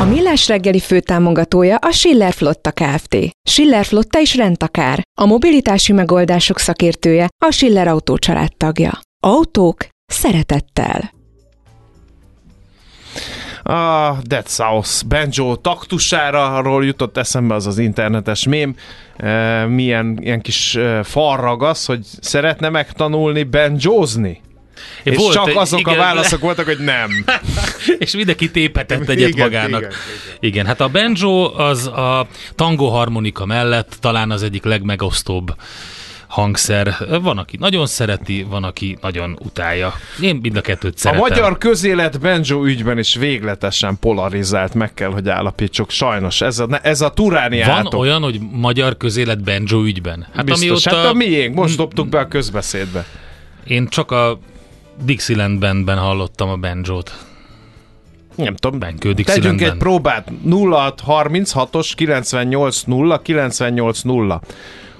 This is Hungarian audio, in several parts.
A Millás reggeli főtámogatója a Schiller Flotta Kft. Schiller Flotta is rendtakár. A mobilitási megoldások szakértője a Schiller Autó tagja. Autók szeretettel. A Dead South banjo taktusára, arról jutott eszembe az az internetes mém, e, milyen ilyen kis e, farragasz, hogy szeretne megtanulni banjozni. É, És volt csak azok igen, a válaszok voltak, hogy nem. és mindenki tépetett egyet Igen, magának. igen, Igen, igen, hát a banjo az a tango harmonika mellett talán az egyik legmegosztóbb hangszer. Van, aki nagyon szereti, van, aki nagyon utálja. Én mind a kettőt A szeretem. magyar közélet banjo ügyben is végletesen polarizált, meg kell, hogy állapítsuk. Sajnos ez a, ez a turáni Van átok. olyan, hogy magyar közélet banjo ügyben? Hát Biztos, hát a miénk, most dobtuk be a közbeszédbe. Én csak a Dixieland Bandben hallottam a banjót. Nem tudom, Benkő Tegyünk egy próbát. 0636-os 98 0 98 0.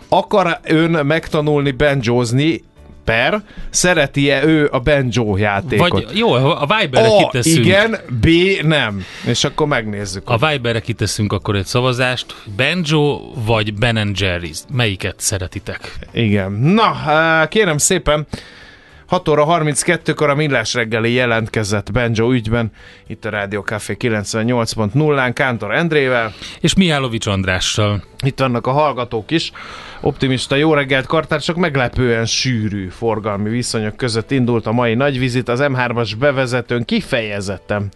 Akar ön megtanulni banjozni, per, szereti-e ő a banjo játékot? Vagy jó, a Viberre A, kiteszünk. igen, B, nem. És akkor megnézzük. A Viberre kiteszünk akkor egy szavazást. Banjo vagy Ben Jerry's? Melyiket szeretitek? Igen. Na, á, kérem szépen, 6 óra 32-kor a Millás reggeli jelentkezett Banjo ügyben, itt a Rádió Café 98.0-án Kántor Endrével, És Mihálovics Andrással. itt vannak a hallgatók is. Optimista jó reggelt kartársak, meglepően sűrű forgalmi viszonyok között indult a mai nagy vizit. Az M3-as bevezetőn kifejezetten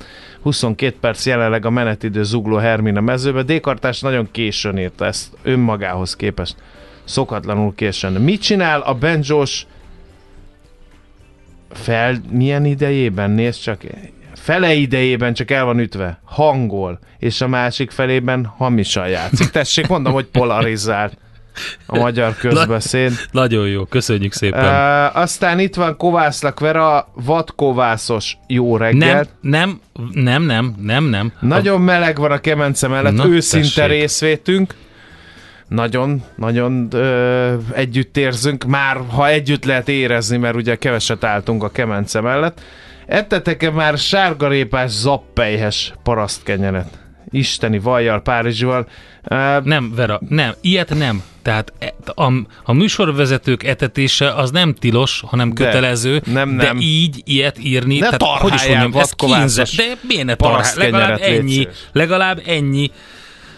22 perc jelenleg a menetidő zugló Hermina mezőbe. D-kartás nagyon későn írta ezt önmagához képest. Szokatlanul későn. Mit csinál a benjós fel milyen idejében? Nézd csak, fele idejében csak el van ütve, hangol, és a másik felében hamisan játszik. Tessék, mondom, hogy polarizált a magyar közbeszéd. Nagyon jó, köszönjük szépen. Uh, aztán itt van Kovászlak Vera, vadkovászos jó nem, reggelt. nem, nem, nem, nem, nem. Nagyon meleg van a kemence mellett, Na, őszinte tessék. részvétünk. Nagyon, nagyon ö, együtt érzünk, már ha együtt lehet érezni, mert ugye keveset álltunk a kemence mellett. Ettetek-e már sárgarépás zappelyhes parasztkenyeret? Isteni vajjal, Párizsival. Uh, Nem, Vera, nem, ilyet nem. Tehát e- a, a műsorvezetők etetése az nem tilos, hanem De. kötelező, Nem, de nem. így ilyet írni, Ne tehát hogy is mondjam, ez kínzás, de miért ne parasztkenyeret, Legalább ennyi, szíves. legalább ennyi.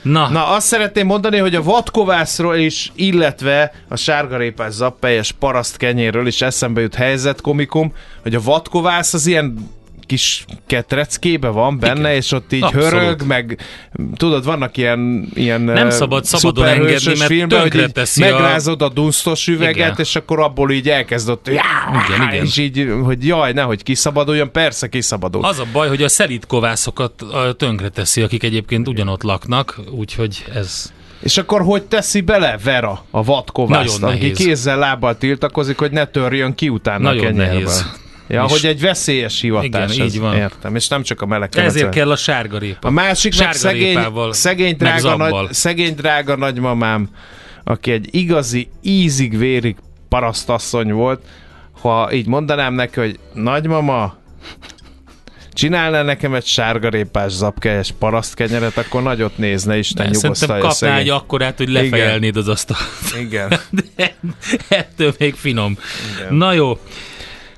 Na, Na, azt szeretném mondani, hogy a vadkovászról is, illetve a sárgarépás zappelyes paraszt kenyéről is eszembe jut helyzetkomikum, hogy a vadkovász az ilyen kis ketreckébe van benne, Igen. és ott így Abszolút. hörög, meg tudod, vannak ilyen, ilyen Nem szabad szabadon engedni, mert filmben, hogy így a- megrázod a dunsztos üveget, Igen. és akkor abból így elkezd ott, Igen, igen. és így, hogy jaj, nehogy kiszabaduljon, persze kiszabadul. az a baj, hogy a szelídkovászokat ö, tönkreteszi, akik egyébként ugyanott laknak, úgyhogy ez... És akkor hogy teszi bele Vera a vadkovászt, aki nehéz. kézzel lábbal tiltakozik, hogy ne törjön ki utána Nagyon a kenyérből. nehéz. Ja, És- hogy egy veszélyes hivatás. Igen, így van. Értem, és nem csak a meleg Ezért kell a sárgarépa. A másik meg szegény, szegény, meg drága zabbal. nagy, szegény drága nagymamám, aki egy igazi, ízig-vérig parasztasszony volt, ha így mondanám neki, hogy nagymama, csinálna nekem egy sárgarépás zapkelyes parasztkenyeret, akkor nagyot nézne, Isten De szerintem kapnál egy szegény. akkorát, hogy lefejelnéd az asztalt. Igen. De ettől még finom. Igen. Na jó.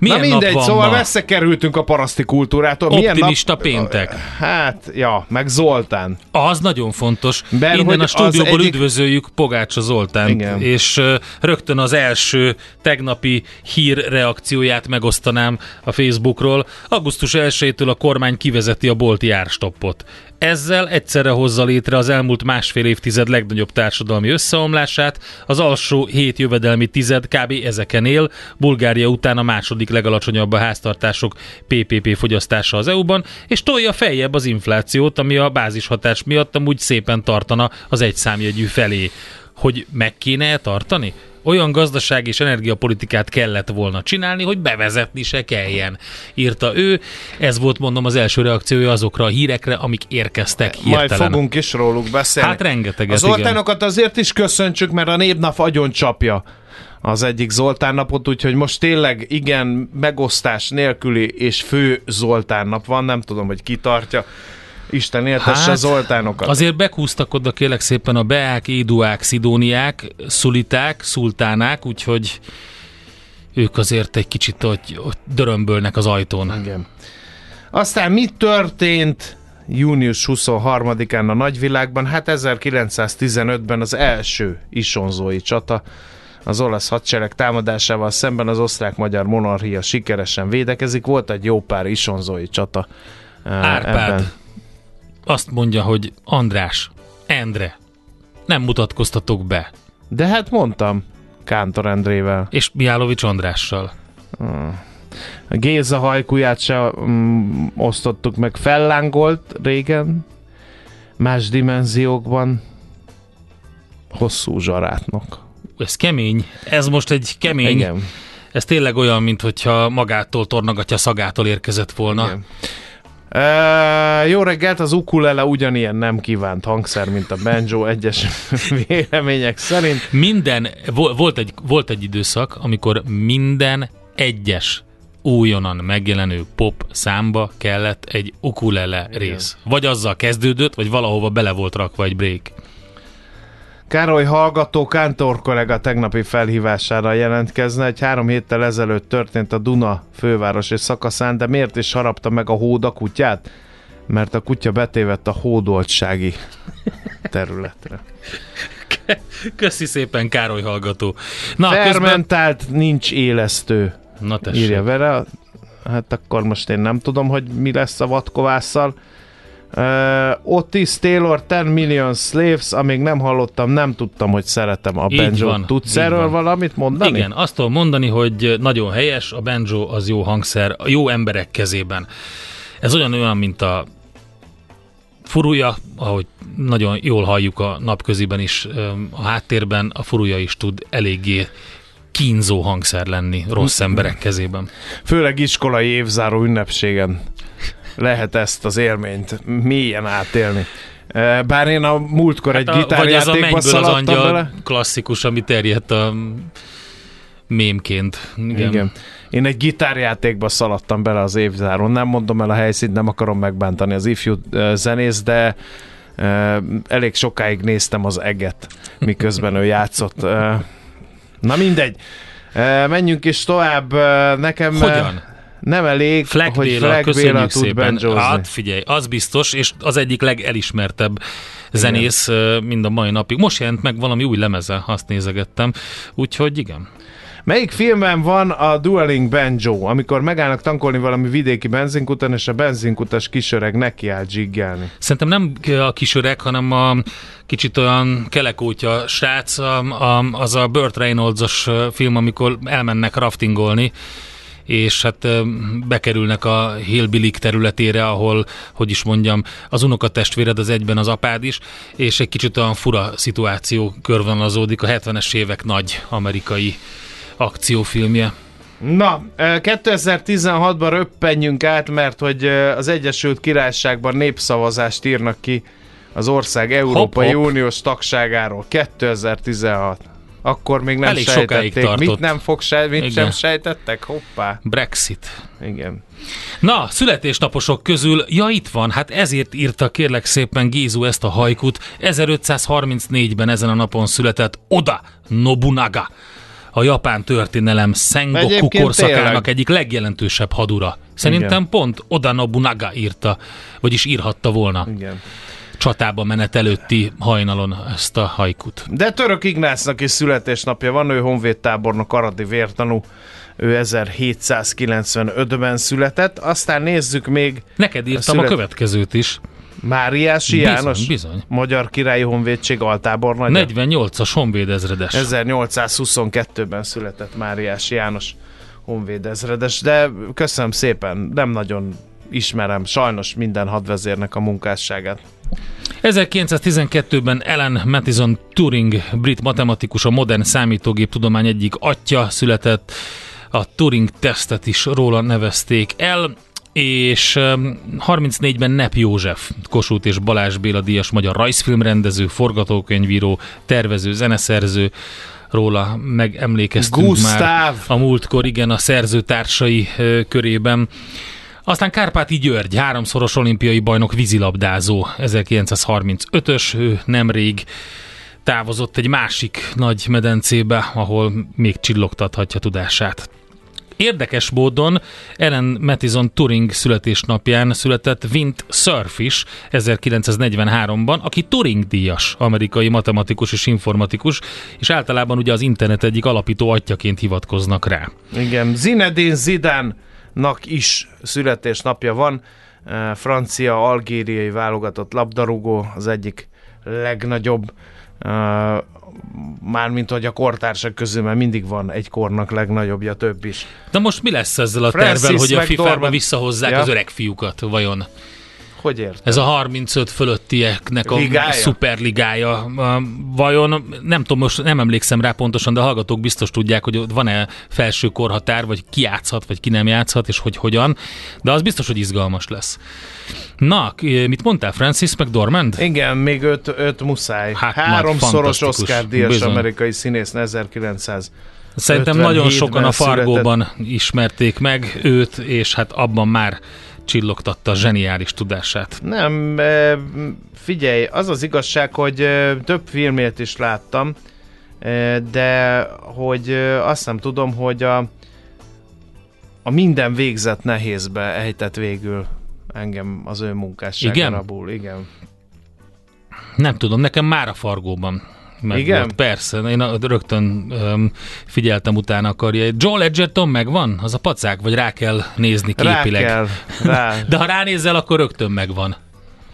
Milyen Na mindegy, nap van szóval ma? messze kerültünk a paraszti kultúrától. Optimista nap... péntek. Hát, ja, meg Zoltán. Az nagyon fontos. Mert Innen a stúdióból egyik- üdvözöljük Pogácsa Zoltánt, Igen. és ö, rögtön az első tegnapi hír reakcióját megosztanám a Facebookról. Augusztus 1-től a kormány kivezeti a bolti árstoppot. Ezzel egyszerre hozza létre az elmúlt másfél évtized legnagyobb társadalmi összeomlását, az alsó hét jövedelmi tized kb. ezeken él, Bulgária után a második legalacsonyabb a háztartások PPP fogyasztása az EU-ban, és tolja feljebb az inflációt, ami a bázishatás miatt amúgy szépen tartana az egyszámjegyű felé. Hogy meg kéne tartani? Olyan gazdaság és energiapolitikát kellett volna csinálni, hogy bevezetni se kelljen, írta ő. Ez volt mondom az első reakciója azokra a hírekre, amik érkeztek Majd hirtelen. fogunk is róluk beszélni. Hát rengeteget, A Zoltánokat azért is köszöntsük, mert a népnap agyon csapja az egyik Zoltán napot, úgyhogy most tényleg igen, megosztás nélküli és fő Zoltán nap van, nem tudom, hogy ki tartja. Isten éltesse Hát, Zoltánokat. Azért bekúztak oda kérlek szépen a Beák, Éduák, Szidóniák, Szuliták, Szultánák, úgyhogy ők azért egy kicsit hogy, hogy dörömbölnek az ajtón. Igen. Aztán mi történt június 23-án a nagyvilágban? Hát 1915-ben az első isonzói csata. Az olasz hadsereg támadásával szemben az osztrák-magyar monarchia sikeresen védekezik. Volt egy jó pár isonzói csata. eh, Árpád azt mondja, hogy András, Endre, nem mutatkoztatok be. De hát mondtam, Kántor Endrével. És Miálovics Andrással. A Géza hajkuját se mm, osztottuk meg. Fellángolt régen, más dimenziókban. Hosszú zsarátnok. Ez kemény. Ez most egy kemény. Igen. Ez tényleg olyan, mint hogyha magától, tornagatja szagától érkezett volna. Igen. Uh, jó reggelt, az ukulele ugyanilyen nem kívánt hangszer, mint a banjo egyes vélemények szerint. Minden, vo- volt egy, volt egy időszak, amikor minden egyes újonnan megjelenő pop számba kellett egy ukulele rész. Vagy azzal kezdődött, vagy valahova bele volt rakva egy break. Károly hallgató Kántor kollega tegnapi felhívására jelentkezne. Egy három héttel ezelőtt történt a Duna fővárosi szakaszán, de miért is harapta meg a hód a kutyát? Mert a kutya betévett a hódoltsági területre. Köszi szépen, Károly hallgató. Na, közben... Fermentált, nincs élesztő. Na tessék. írja vele. Hát akkor most én nem tudom, hogy mi lesz a vadkovásszal. Uh, Otis Taylor 10 Million Slaves, amíg nem hallottam, nem tudtam, hogy szeretem a banjo Tudsz erről valamit mondani? Igen, azt tudom mondani, hogy nagyon helyes, a banjo az jó hangszer, a jó emberek kezében. Ez olyan olyan, mint a furúja, ahogy nagyon jól halljuk a napköziben is, a háttérben a furúja is tud eléggé kínzó hangszer lenni rossz emberek kezében. Főleg iskolai évzáró ünnepségen lehet ezt az élményt mélyen átélni. Bár én a múltkor egy Hát a, a gitárjátékba az szaladtam angyal bele. klasszikus, ami terjedt a mémként. Igen. Igen. Én egy gitárjátékba szaladtam bele az évzáron. Nem mondom el a helyszínt, nem akarom megbántani az ifjú zenész, de elég sokáig néztem az eget, miközben ő játszott. Na mindegy. Menjünk is tovább. Nekem Hogyan? Nem elég, Fleck hogy Béla, Fleck Béla tud szépen. Hát figyelj, az biztos, és az egyik legelismertebb zenész ö, mind a mai napig. Most jelent meg valami új lemeze, azt nézegettem. Úgyhogy igen. Melyik filmben van a Dueling Banjo, amikor megállnak tankolni valami vidéki benzinkuton, és a benzinkutas kisöreg nekiáll dzsiggelni? Szerintem nem a kisöreg, hanem a kicsit olyan kelekótya srác, a, a, az a Burt Reynolds-os film, amikor elmennek raftingolni, és hát bekerülnek a hillbillik területére, ahol, hogy is mondjam, az unokatestvéred az egyben az apád is, és egy kicsit olyan fura szituáció körvonalazódik a 70-es évek nagy amerikai akciófilmje. Na, ö, 2016-ban röppenjünk át, mert hogy az Egyesült Királyságban népszavazást írnak ki az ország Európai Hopp, hopp. Uniós tagságáról 2016. Akkor még nem Elég sejtették. Mit nem fog se, mit Igen. sem sejtettek? Hoppá. Brexit. Igen. Na, születésnaposok közül, ja itt van, hát ezért írta kérlek szépen Gézu ezt a hajkut. 1534-ben ezen a napon született Oda Nobunaga, a japán történelem Sengoku Egyébként korszakának tényleg. egyik legjelentősebb hadura. Szerintem Igen. pont Oda Nobunaga írta, vagyis írhatta volna Igen. Csatába menet előtti hajnalon ezt a hajkut. De Török Ignásznak is születésnapja van, ő honvédtábornok aradi vértanú, ő 1795-ben született. Aztán nézzük még Neked írtam a, szület- következőt is. Máriási Bizony, János, bizony. Magyar Királyi Honvédség altábornagya. 48-as honvédezredes. 1822-ben született Máriási János honvédezredes, de köszönöm szépen, nem nagyon ismerem sajnos minden hadvezérnek a munkásságát. 1912-ben Ellen Matheson Turing, brit matematikus, a modern számítógép tudomány egyik atya született, a Turing tesztet is róla nevezték el, és em, 34-ben Nep József, Kossuth és Balázs Béla díjas magyar rajzfilmrendező, forgatókönyvíró, tervező, zeneszerző, róla megemlékeztünk Gusztáv! már a múltkor, igen, a szerzőtársai körében. Aztán Kárpáti György, háromszoros olimpiai bajnok vízilabdázó, 1935-ös, ő nemrég távozott egy másik nagy medencébe, ahol még csillogtathatja tudását. Érdekes módon Ellen Matheson Turing születésnapján született Vint Cerf is 1943-ban, aki Turing díjas amerikai matematikus és informatikus, és általában ugye az internet egyik alapító atyaként hivatkoznak rá. Igen, Zinedine Zidane-nak is születésnapja van, Eh, francia, algériai válogatott labdarúgó, az egyik legnagyobb, eh, mármint hogy a kortársak közül, mert mindig van egy kornak legnagyobbja, több is. De most mi lesz ezzel a Francis tervvel, hogy a FIFA-ba visszahozzák Ja. az öreg fiúkat, vajon? Hogy ért? Ez a 35 fölöttieknek a Ligája? szuperligája. Vajon, nem tudom, most nem emlékszem rá pontosan, de a hallgatók biztos tudják, hogy ott van-e felső korhatár, vagy ki játszhat, vagy ki nem játszhat, és hogy hogyan. De az biztos, hogy izgalmas lesz. Na, mit mondtál, Francis McDormand? Igen, még öt, öt muszáj. Hát Háromszoros fantasztikus. Oscar díjas Bizony. amerikai színész 1900. Szerintem 57-ben nagyon sokan a született. Fargóban ismerték meg őt, és hát abban már csillogtatta a zseniális tudását. Nem, figyelj, az az igazság, hogy több filmét is láttam, de hogy azt nem tudom, hogy a, a minden végzett nehézbe ejtett végül engem az ő munkássága Igen? rabul. Igen. Nem tudom, nekem már a Fargóban meg Igen? volt. Persze, én rögtön öm, figyeltem utána a karrier. Joel Edgerton megvan? Az a pacák? Vagy rá kell nézni Rá képileg? kell, rá. De ha ránézel, akkor rögtön megvan.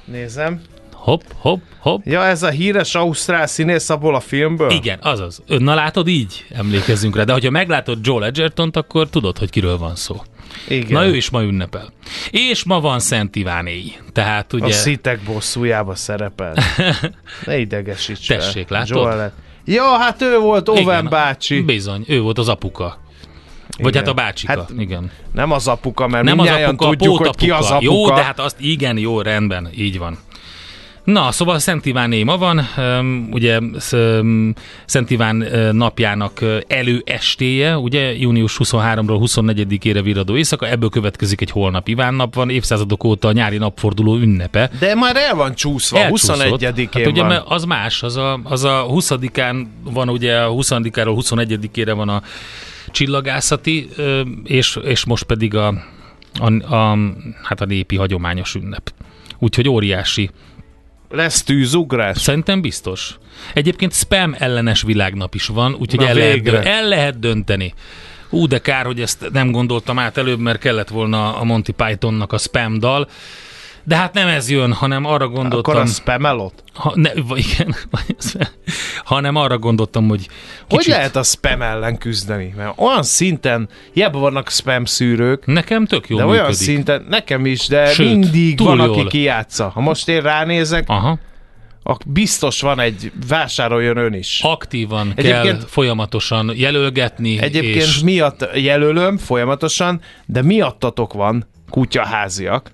Nézem. Hopp, hopp, hopp. Ja, ez a híres ausztrál színész abból a filmből? Igen, azaz. Na látod, így emlékezzünk rá. De hogyha meglátod Joel Edgertont, akkor tudod, hogy kiről van szó. Igen. Na ő is ma ünnepel. És ma van Szent Ivánéi. Tehát A ugye... szitek bosszújába szerepel. Ne idegesíts Tessék, fel. látod? Joel- Ja, hát ő volt Owen Igen, bácsi. Bizony, ő volt az apuka. Vagy Igen. hát a bácsika, Hát igen. Nem az apuka, mert Nem az apuka, tudjuk, a hogy ki az apuka. Jó, de hát azt igen, jó, rendben, így van. Na, szóval Szent Iváné ma van, ugye Szent Iván napjának előestéje, ugye június 23-ról 24-ére viradó éjszaka, ebből következik egy holnap Iván nap van, évszázadok óta a nyári napforduló ünnepe. De már el van csúszva, Elcsúszott. 21-én hát ugye van. az más, az a, az a 20-án van ugye, a 20-áról 21-ére van a csillagászati, és, és most pedig a, a, a, hát a népi hagyományos ünnep. Úgyhogy óriási. Lesz tűzugrás? Szerintem biztos. Egyébként spam ellenes világnap is van, úgyhogy Na el lehet, végre. dö- el lehet dönteni. Ú, de kár, hogy ezt nem gondoltam át előbb, mert kellett volna a Monty Pythonnak a spam dal. De hát nem ez jön, hanem arra gondoltam... Akkor a spamelot? Ha, ne, vagy igen, hanem arra gondoltam, hogy Hogy kicsit, lehet a spam ellen küzdeni? Mert olyan szinten, hiába vannak spam szűrők, nekem tök jó de működik. olyan szinten, nekem is, de Sőt, mindig van, aki jól. kijátsza. Ha most én ránézek, Aha, ak- biztos van egy, vásároljon ön is. aktívan kell Egyébként- folyamatosan jelölgetni, Egyébként és miatt jelölöm folyamatosan, de miattatok van kutyaháziak,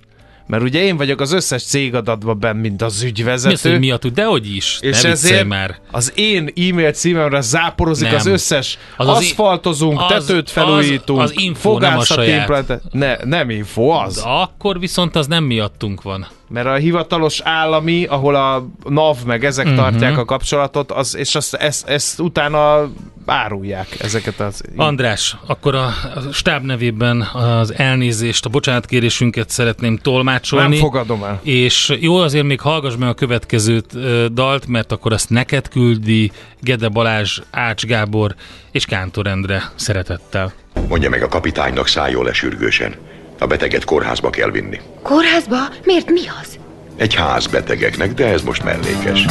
mert ugye én vagyok az összes cégadatban benn, mint az Mi az, hogy ügyvezető, miattuk? Dehogy is. és ne ezért már. az én e-mail címemre záporozik Nem. az összes Az aszfaltozunk, az- tetőt felújítunk, az- az info, nem a saját. Ne, nem info, az. De akkor viszont az nem miattunk van. Mert a hivatalos állami, ahol a NAV meg ezek uh-huh. tartják a kapcsolatot, az, és azt, ezt, ezt utána árulják ezeket az... András, akkor a, a stáb nevében az elnézést, a bocsánatkérésünket szeretném tolmácsolni. nem fogadom el. És jó, azért még hallgass meg a következőt ö, dalt, mert akkor azt neked küldi Gede Balázs, Ács Gábor és Kántor Endre szeretettel. Mondja meg a kapitánynak szálljon le sürgősen. A beteget kórházba kell vinni. Kórházba? Miért mi az? Egy ház betegeknek, de ez most mellékes.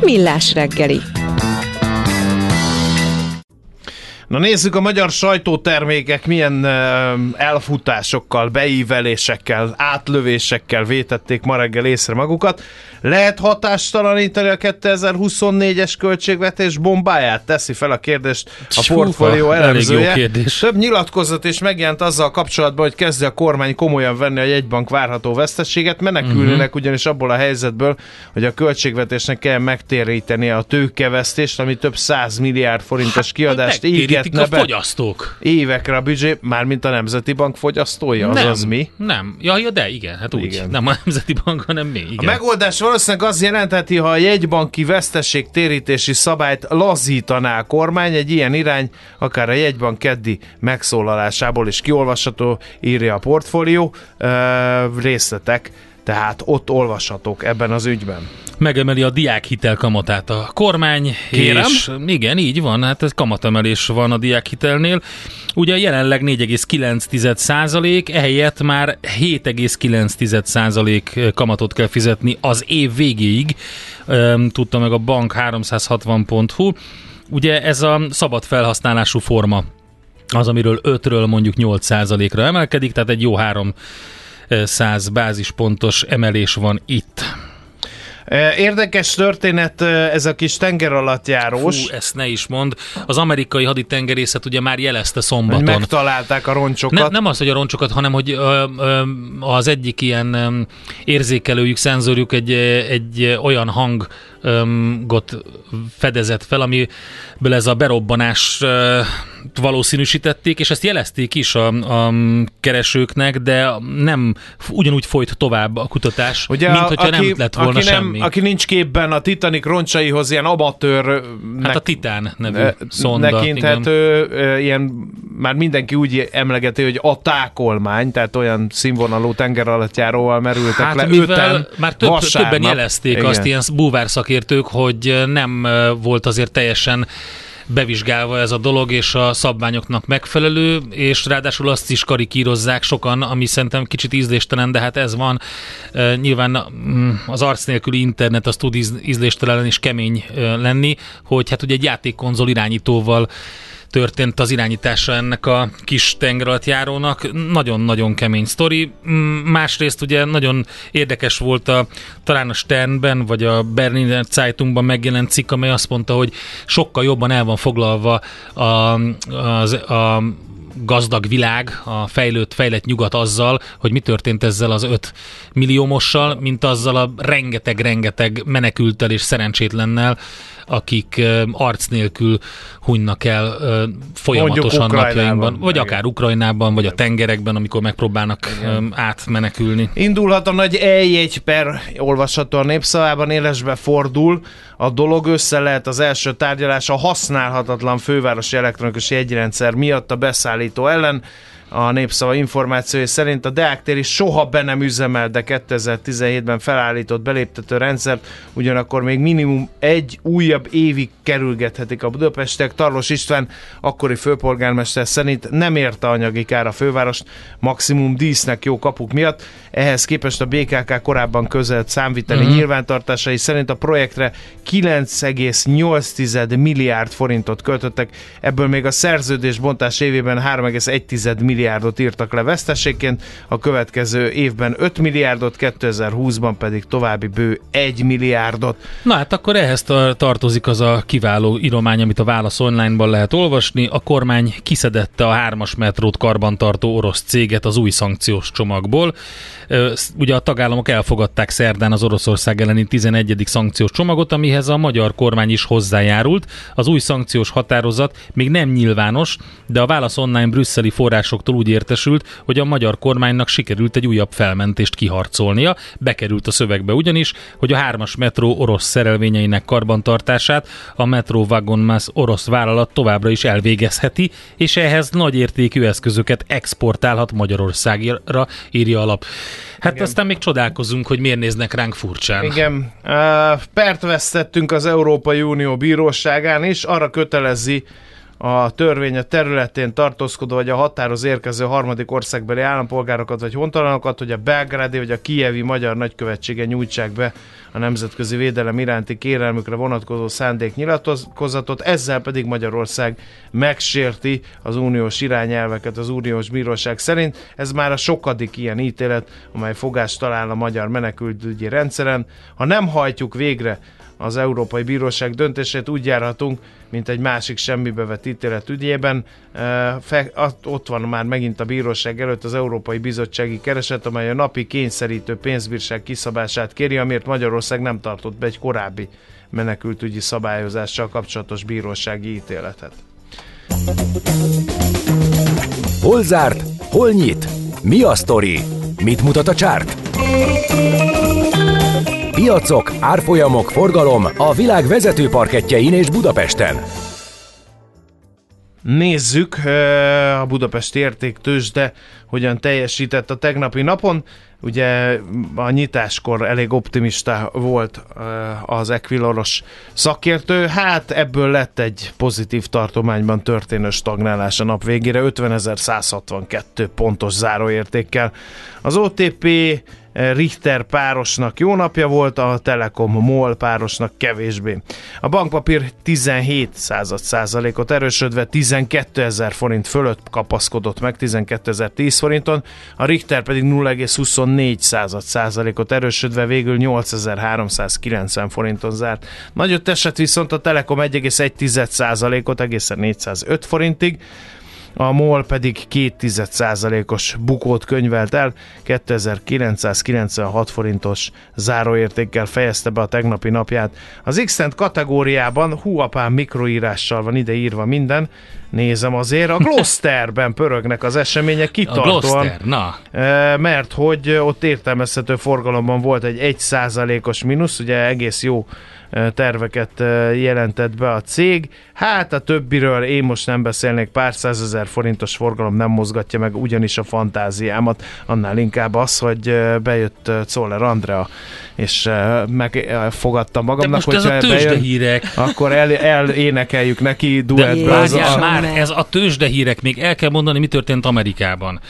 Millás reggeli. Na nézzük a magyar sajtótermékek milyen elfutásokkal, beívelésekkel, átlövésekkel vétették ma reggel észre magukat. Lehet hatástalanítani a 2024-es költségvetés bombáját? Teszi fel a kérdést a portfólió elemzője. kérdés. Több nyilatkozat is megjelent azzal kapcsolatban, hogy kezdi a kormány komolyan venni a jegybank várható veszteséget. Menekülnének Mhm. uh-huh. ugyanis abból a helyzetből, hogy a költségvetésnek kell megtérítenie a tőkevesztést, ami több száz milliárd forintos kiadást Megtérítik égetne a be fogyasztók. évekre a büdzsé, mármint a Nemzeti Bank fogyasztója, nem, azaz mi? Nem. Ja, ja, de igen, hát úgy. Igen. Nem a Nemzeti Bank, hanem mi. A Igen. megoldás valószínűleg az jelentheti, ha a jegybanki veszteségtérítési szabályt lazítaná a kormány, egy ilyen irány akár a jegybank keddi megszólalásából is kiolvasható, írja a portfólió, ö, részletek, tehát ott olvashatók ebben az ügyben. megemeli a diákhitel kamatát a kormány. Kérem? És igen, így van, hát ez kamatemelés van a diákhitelnél. Ugye jelenleg 4,9 százalék, ehelyett már 7,9 százalék kamatot kell fizetni az év végéig, tudta meg a bank 360.hu. Ugye ez a szabad felhasználású forma az, amiről 5-ről mondjuk 8% ra emelkedik, tehát egy jó 300 bázispontos emelés van itt. Eh, Érdekes történet eh, ez a kis tengeralattjárós, Fú, ezt ne is mond. Az amerikai haditengerészet ugye már jelezte hogy szombaton. megtalálták a roncsokat. Ne, nem az, hogy a roncsokat, hanem hogy ö, ö, az egyik ilyen érzékelőjük, szenzorjuk egy, egy olyan hangot fedezett fel, amiből ez a berobbanás valószínűsítették, és ezt jelezték is a, a keresőknek, de nem ugyanúgy folyt tovább a kutatás, Ugye, mint hogyha nem lett volna aki, semmi. aki nincs képben a Titanic roncsaihoz ilyen amatőr hát a Titán nevű ne, szonda. nekinthető, ilyen, már mindenki úgy emlegeti, hogy a tákolmány, tehát olyan színvonalú tengeralattjáróval merültek Hát le öten már több, vasárnap. többen jelezték Igen. azt ilyen búvár szakértők, hogy nem volt azért teljesen bevizsgálva ez a dolog, és a szabványoknak megfelelő, és ráadásul azt is karikírozzák sokan, ami szerintem kicsit ízléstelen, de hát ez van. Nyilván mm, az arc nélküli internet az tud íz- ízléstelen és kemény lenni, hogy hát ugye egy játékkonzol irányítóval történt az irányítása ennek a kis tengeralattjárónak. Nagyon-nagyon kemény sztori. Mm, Másrészt ugye nagyon érdekes volt a, talán a Sternben, vagy a Berliner Zeitungban megjelent cikk, amely azt mondta, hogy sokkal jobban el van foglalva a, az, a gazdag világ, a fejlőtt, fejlett nyugat azzal, hogy mi történt ezzel az 5 milliómossal, mint azzal a rengeteg-rengeteg menekültel és szerencsétlennel, akik arc nélkül hunynak el folyamatosan napjainkban, vagy Igen. akár Ukrajnában, vagy a tengerekben, amikor megpróbálnak ö, átmenekülni. Indulhat a nagy E1 per, olvasható a népszavában, élesbe fordul. A dolog össze lehet az első tárgyalás a használhatatlan fővárosi elektronikus jegyrendszer miatt a beszállító ellen. A népszava információi szerint a Deák tér is soha be nem üzemel, de 2017-ben felállított beléptető rendszert, ugyanakkor még minimum egy újabb évig kerülgethetik a Budapestek. Tarlos István, akkori főpolgármester szerint nem érte anyagi kár a fővárost, maximum dísznek jó kapuk miatt. Ehhez képest a BKK korábban közelt számviteli mm-hmm. nyilvántartásai szerint a projektre 9,8 milliárd forintot költöttek, ebből még a szerződés bontás évében 3,1 milliárd milliárdot írtak le veszteségként, a következő évben 5 milliárdot, 2020-ban pedig további bő 1 milliárdot. Na hát akkor ehhez tartozik az a kiváló íromány, amit a Válasz online-ban lehet olvasni. A kormány kiszedette a hármas metrót karbantartó orosz céget az új szankciós csomagból. Ugye a tagállamok elfogadták szerdán az Oroszország elleni 11. szankciós csomagot, amihez a magyar kormány is hozzájárult. Az új szankciós határozat még nem nyilvános, de a Válasz online brüsszeli forrásoktól úgy értesült, hogy a magyar kormánynak sikerült egy újabb felmentést kiharcolnia. Bekerült a szövegbe ugyanis, hogy a hármas metró orosz szerelvényeinek karbantartását a Metro Wagon Mass orosz vállalat továbbra is elvégezheti, és ehhez nagy értékű eszközöket exportálhat Magyarországra, írja alap. Hát Igen. aztán még csodálkozunk, hogy miért néznek ránk furcsán. Igen. Uh, pert vesztettünk az Európai Unió bíróságán is, arra kötelezi a törvény a területén tartózkodó vagy a határoz érkező harmadik országbeli állampolgárokat vagy hontalanokat, hogy a belgrádi vagy a kijevi magyar nagykövetsége nyújtsák be a nemzetközi védelem iránti kérelmükre vonatkozó szándéknyilatkozatot, ezzel pedig Magyarország megsérti az uniós irányelveket az uniós bíróság szerint. Ez már a sokadik ilyen ítélet, amely fogást talál a magyar menekültügyi rendszeren. Ha nem hajtjuk végre az Európai Bíróság döntését úgy járhatunk, mint egy másik semmibe vett ítélet ügyében. Ott van már megint a bíróság előtt az Európai Bizottsági Kereset, amely a napi kényszerítő pénzbírság kiszabását kéri, amiért Magyarország nem tartott be egy korábbi menekültügyi szabályozással kapcsolatos bírósági ítéletet. Hol zárt? Hol nyit? Mi a sztori? Mit mutat a csárt? Piacok, árfolyamok, forgalom a világ vezető parketjein és Budapesten. Nézzük a Budapesti értéktősde hogyan teljesített a tegnapi napon. Ugye a nyitáskor elég optimista volt az Equiloros szakértő, hát ebből lett egy pozitív tartományban történő stagnálás a nap végére, 50.162 pontos záróértékkel. Az OTP Richter párosnak jó napja volt, a Telekom MOL párosnak kevésbé. A bankpapír 17 század százalékot erősödve 12 ezer forint fölött kapaszkodott meg 12 ezer 10 forinton, a Richter pedig 0,24 század százalékot erősödve végül 8390 forinton zárt. Nagyot esett viszont a Telekom 1,1 százalékot egészen 405 forintig, a MOL pedig 2,1%-os bukót könyvelt el, 2996 forintos záróértékkel fejezte be a tegnapi napját. Az x kategóriában hú apám mikroírással van ide írva minden, nézem azért, a Gloucesterben pörögnek az események kitartóan. Na. E, mert hogy ott értelmezhető forgalomban volt egy 1%-os mínusz, ugye egész jó terveket jelentett be a cég. Hát a többiről én most nem beszélnék, pár százezer forintos forgalom nem mozgatja meg ugyanis a fantáziámat, annál inkább az, hogy bejött Czoller Andrea, és megfogadta magamnak, hogy ez a bejön, hírek. akkor el, elénekeljük neki duettbe. De a... már, ez a tőzsdehírek, még el kell mondani, mi történt Amerikában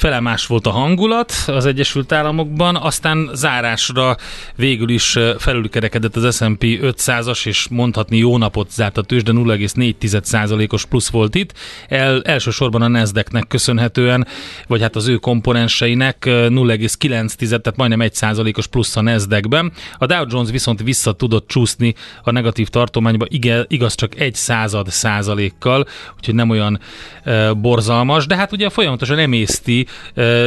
felemás volt a hangulat az Egyesült Államokban, aztán zárásra végül is felülkerekedett az S&P 500-as, és mondhatni jó napot zárt a tőzsde 0,4%-os plusz volt itt. El, elsősorban a nasdaq köszönhetően, vagy hát az ő komponenseinek 0,9, tehát majdnem 1%-os plusz a Nasdaq-ben. A Dow Jones viszont vissza tudott csúszni a negatív tartományba, igaz csak egy század százalékkal, úgyhogy nem olyan e, borzalmas, de hát ugye folyamatosan emészti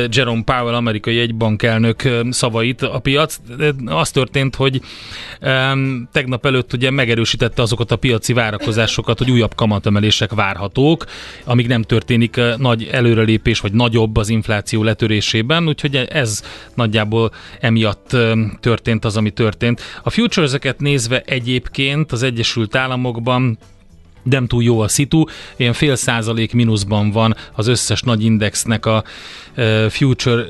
Jerome Powell, amerikai egybankelnök szavait a piac. Az történt, hogy tegnap előtt ugye megerősítette azokat a piaci várakozásokat, hogy újabb kamatemelések várhatók, amíg nem történik nagy előrelépés, vagy nagyobb az infláció letörésében, úgyhogy ez nagyjából emiatt történt az, ami történt. A futureseket nézve egyébként az Egyesült Államokban nem túl jó a szitu, ilyen fél százalék mínuszban van az összes nagy indexnek a future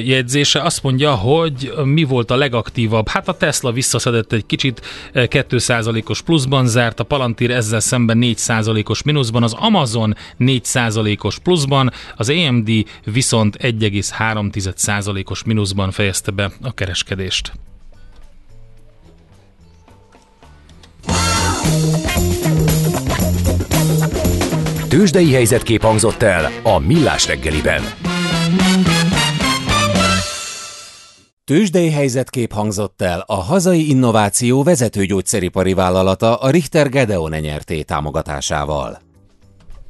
jegyzése. Azt mondja, hogy mi volt a legaktívabb? Hát a Tesla visszaszedett egy kicsit, 2 százalékos pluszban zárt, a Palantir ezzel szemben 4 százalékos mínuszban, az Amazon 4 százalékos pluszban, az AMD viszont 1,3 százalékos mínuszban fejezte be a kereskedést. Tőzsdei helyzetkép hangzott el a Millás reggeliben. Tőzsdei helyzetkép hangzott el a hazai innováció vezető gyógyszeripari vállalata a Richter Gedeon nyerté támogatásával.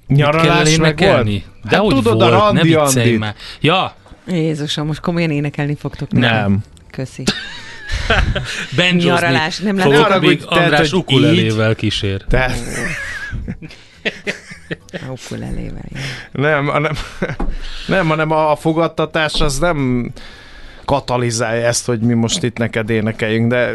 Nyaralás Kell meg énekelni? volt? De Hát hogy tudod, volt, a ne Randi Andit. már. Ja, Jézusom, most komolyan énekelni fogtok? Nem. Köszi. benjozni Nyaralás, nem fogok, lenne- Ne haragudj, még tehát, András ukulelével kísér. Te, A ukulelével. nem, hanem, nem, hanem a fogadtatás az nem katalizálja ezt, hogy mi most itt neked énekeljünk, de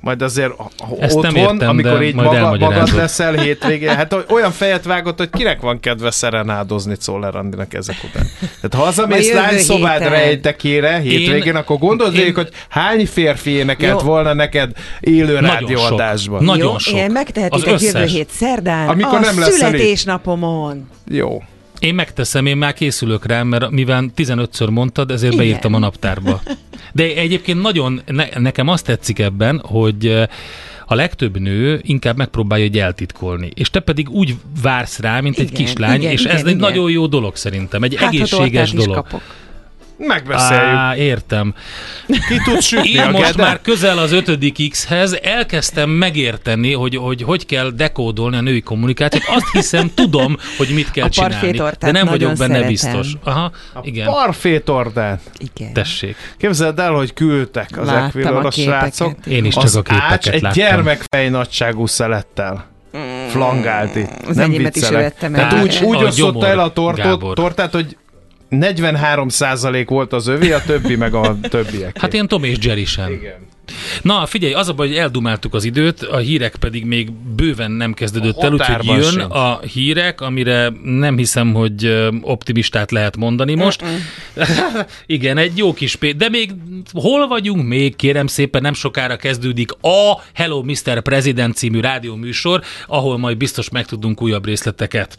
majd azért Ezt nem otthon, értem, amikor így majd maga, magad leszel hétvégén, hát olyan fejet vágott, hogy kinek van kedve szerenádozni Czoller Andinak ezek után. Tehát ha hazamész lány szobád rejtekére hétvégén, Én- akkor gondold én- végig, hogy hány férfi énekelt Jó. volna neked élő Nagyon rádióadásban. sok. Nagyon Jó, sok. Én megtehetitek jövő összes. hét szerdán Amikor a nem születésnapomon. Jó. Én megteszem, én már készülök rá, mert mivel 15-ször mondtad, ezért Igen. beírtam a naptárba. De egyébként nagyon, ne, nekem azt tetszik ebben, hogy eh, a legtöbb nő inkább megpróbálja egy eltitkolni. És te pedig úgy vársz rá, mint egy Igen, kislány, igen, és igen, ez egy igen. nagyon jó dolog szerintem. Egy Hát, egészséges tortát is dolog. kapok. Megbeszéljük. Á, értem. Ki tud sütni Én a most Gede? már közel az ötödik X-hez elkezdtem megérteni, hogy, hogy hogy kell dekódolni a női kommunikációt. Azt hiszem, tudom, hogy mit kell A csinálni. parfétortát De nem vagyok benne szeretem. biztos. Aha, igen. Parfétordát. Igen. Tessék. Képzeld el, hogy küldtek az Láttam a srácok. Én is csak az a képeket ács egy láttam. gyermekfej nagyságú szelettel. Flangált itt. Az Nem is viccelek. vettem Tehát el. úgy, úgy A osztotta el a tortot, Gábor. tortát, hogy 43% volt az övé, a többi meg a többiek. Hát ilyen Tom és Jerry sem. Igen. Na, figyelj, az a baj, hogy eldumáltuk az időt, a hírek pedig még bőven nem kezdődött el, úgyhogy jön sincs. a hírek, amire nem hiszem, hogy optimistát lehet mondani most. Igen, egy jó kis pé... De még hol vagyunk még, kérem szépen, nem sokára kezdődik a Hello Mr. President című rádióműsor, ahol majd biztos megtudunk újabb részleteket.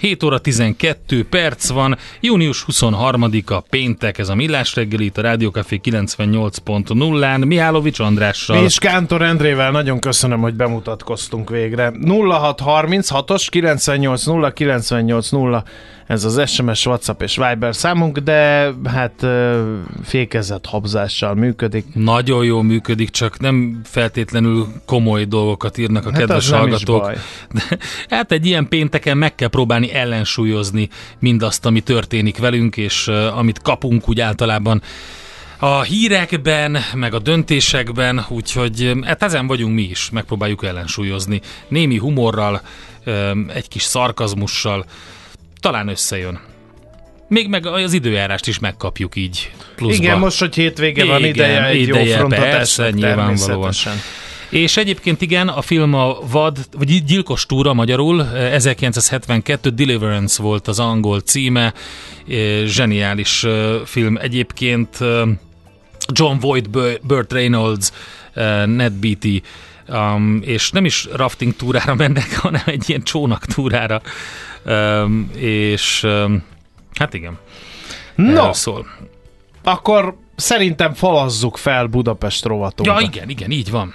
7 óra 12 perc van, június 23-a péntek, ez a Millás reggeli, itt a Rádiókafé 98.0-án, Mihálovics Andrással. És Kántor Endrével nagyon köszönöm, hogy bemutatkoztunk végre. 0636-os 98 0 98 0 ez az SMS, WhatsApp és Viber számunk, de hát fékezett habzással működik. Nagyon jól működik, csak nem feltétlenül komoly dolgokat írnak a Hát kedves hallgatók. De, hát egy ilyen pénteken meg kell próbálni ellensúlyozni mindazt, ami történik velünk, és amit kapunk úgy általában a hírekben, meg a döntésekben, úgyhogy hát ezen vagyunk mi is, megpróbáljuk ellensúlyozni. Némi humorral, um, egy kis szarkazmussal, talán összejön. Még meg az időjárást is megkapjuk így pluszba. Igen, most, hogy hétvége van, Igen, ideje egy ideje, jó frontatásnak persze, nyilvánvalóan. És egyébként igen, a film a Vad, vagy Gyilkos túra magyarul, eh, 1972 Deliverance volt az angol címe, eh, zseniális eh, film. Egyébként eh, John Voight, Bu- Burt Reynolds, Ned Beatty, um, és nem is rafting túrára mennek, hanem egy ilyen csónak túrára. Um, és um, hát igen, No, szól. akkor szerintem falazzuk fel Budapest rovatunkat. Ja, igen, igen, így van.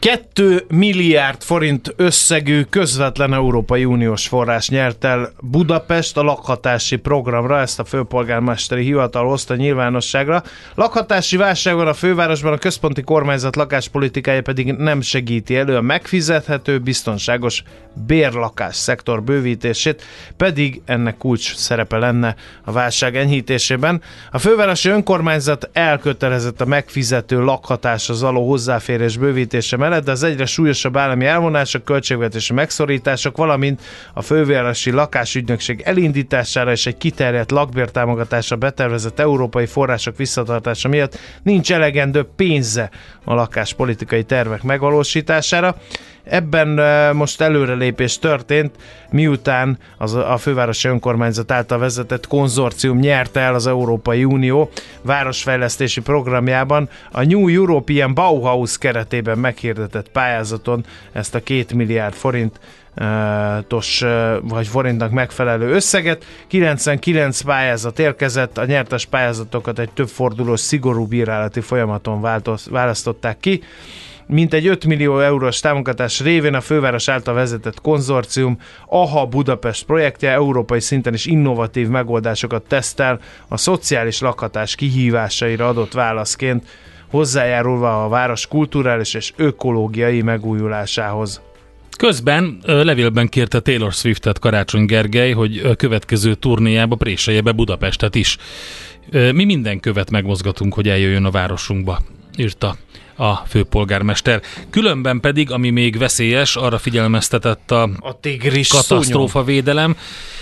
2 milliárd forint összegű közvetlen Európai Uniós forrás nyert el Budapest a lakhatási programra, ezt a főpolgármesteri hivatal hozta nyilvánosságra. Lakhatási válság van a fővárosban, a központi kormányzat lakáspolitikája pedig nem segíti elő a megfizethető, biztonságos bérlakás szektor bővítését, pedig ennek kulcs szerepe lenne a válság enyhítésében. A fővárosi önkormányzat elkötelezett a megfizető lakhatáshoz való hozzáférés bővítése mellett, de az egyre súlyosabb állami elvonások, költségvetési megszorítások, valamint a fővárosi lakásügynökség elindítására és egy kiterjedt lakbértámogatásra betervezett európai források visszatartása miatt nincs elegendő pénze a lakáspolitikai tervek megvalósítására. Ebben most előrelépés történt, miután az a fővárosi önkormányzat által vezetett konzorcium nyerte el az Európai Unió városfejlesztési programjában a New European Bauhaus keretében meghirdetett pályázaton ezt a két milliárd forint tos vagy forintnak megfelelő összeget. 99 pályázat érkezett, a nyertes pályázatokat egy több fordulós szigorú bírálati folyamaton választották ki mint egy 5 millió eurós támogatás révén a főváros által vezetett konzorcium AHA Budapest projektje európai szinten is innovatív megoldásokat tesztel a szociális lakhatás kihívásaira adott válaszként, hozzájárulva a város kulturális és ökológiai megújulásához. Közben levélben kérte Taylor Swiftet Karácsony Gergely, hogy következő turnéjába préselje be Budapestet is. Mi minden követ megmozgatunk, hogy eljöjjön a városunkba, írta a főpolgármester. Különben pedig, ami még veszélyes, arra figyelmeztetett a, a tigris katasztrófa védelem,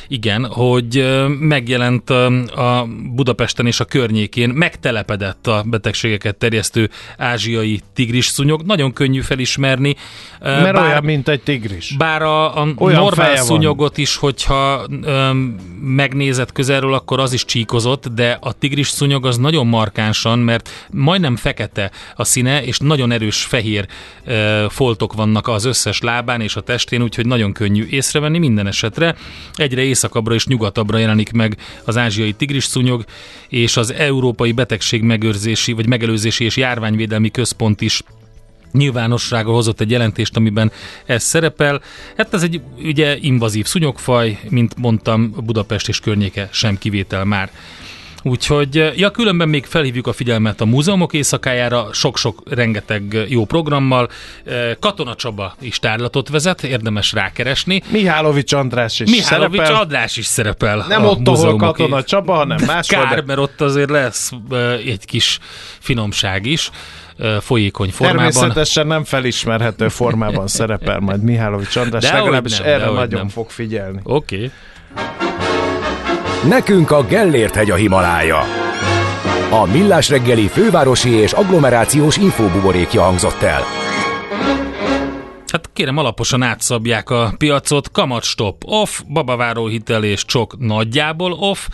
igen, hogy megjelent a Budapesten és a környékén, megtelepedett a betegségeket terjesztő ázsiai tigris szúnyog. Nagyon könnyű felismerni. Mert bár, olyan, mint egy tigris. Bár a, a normál szúnyogot van. is, hogyha um, megnézett közelről, akkor az is csíkozott, de a tigris szúnyog az nagyon markánsan, mert majdnem fekete a színe, és nagyon erős fehér uh, foltok vannak az összes lábán és a testén, úgyhogy nagyon könnyű észrevenni minden esetre. Egyre északabbra és nyugatabbra jelenik meg az ázsiai tigrisszúnyog, és az Európai Betegség Megőrzési vagy Megelőzési és Járványvédelmi Központ is nyilvánosságra hozott egy jelentést, amiben ez szerepel. Hát ez egy ugye invazív szúnyogfaj, mint mondtam, Budapest és környéke sem kivétel már. Úgyhogy, ja, különben még felhívjuk a figyelmet a múzeumok éjszakájára, sok-sok rengeteg jó programmal. Katona Csaba is tárlatot vezet, érdemes rákeresni. Mihálovics András is Mihálovics szerepel. András is szerepel. Nem ott, ahol Katona Csaba, hanem máshol. Kár, mert ott azért lesz egy kis finomság is folyékony formában. Természetesen nem felismerhető formában szerepel majd Mihálovics András, de legalábbis nem, erre nagyon nem. fog figyelni. Oké. Okay. Nekünk a Gellért hegy a Himalája. A Millás reggeli fővárosi és agglomerációs infóbuborékja hangzott el. Kérem, alaposan átszabják a piacot. Kamatstop off, babaváró hitel és csok nagyjából off.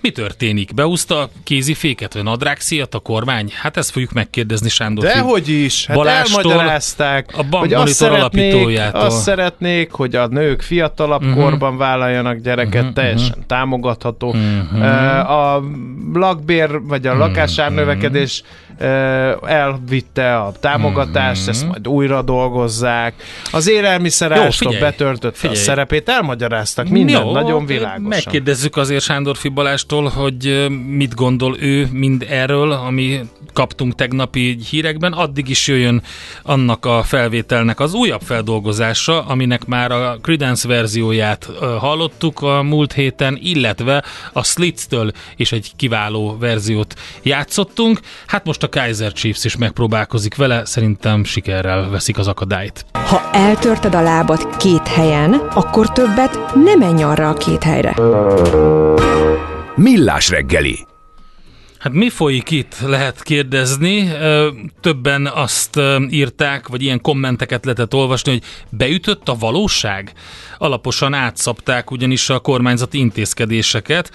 Mi történik? Beúzta a kéziféket, vagy nadrágszíjat a kormány? Hát ezt fogjuk megkérdezni Sándor. Dehogy is, hát Balástól, elmagyarázták, a hogy azt szeretnék, azt szeretnék, hogy a nők fiatalabb uh-huh. korban vállaljanak gyereket, uh-huh. teljesen támogatható. Uh-huh. A lakbér, vagy a lakásárnövekedés elvitte a támogatást, uh-huh. ezt majd újra dolgozzák. Az élelmiszer ástok betöltött figyelj. a szerepét, elmagyaráztak minden Jó, nagyon világosan. Megkérdezzük azért Sándor Fibalást, Andrástól, hogy mit gondol ő mind erről, ami kaptunk tegnapi hírekben, addig is jöjjön annak a felvételnek az újabb feldolgozása, aminek már a Credence verzióját hallottuk a múlt héten, illetve a Slitz-től is egy kiváló verziót játszottunk. Hát most a Kaiser Chiefs is megpróbálkozik vele, szerintem sikerrel veszik az akadályt. Ha eltörted a lábad két helyen, akkor többet nem menj arra a két helyre. Millás reggeli. Hát mi folyik itt, lehet kérdezni. Többen azt írták, vagy ilyen kommenteket lehetett olvasni, hogy beütött a valóság? Alaposan átszapták ugyanis a kormányzati intézkedéseket.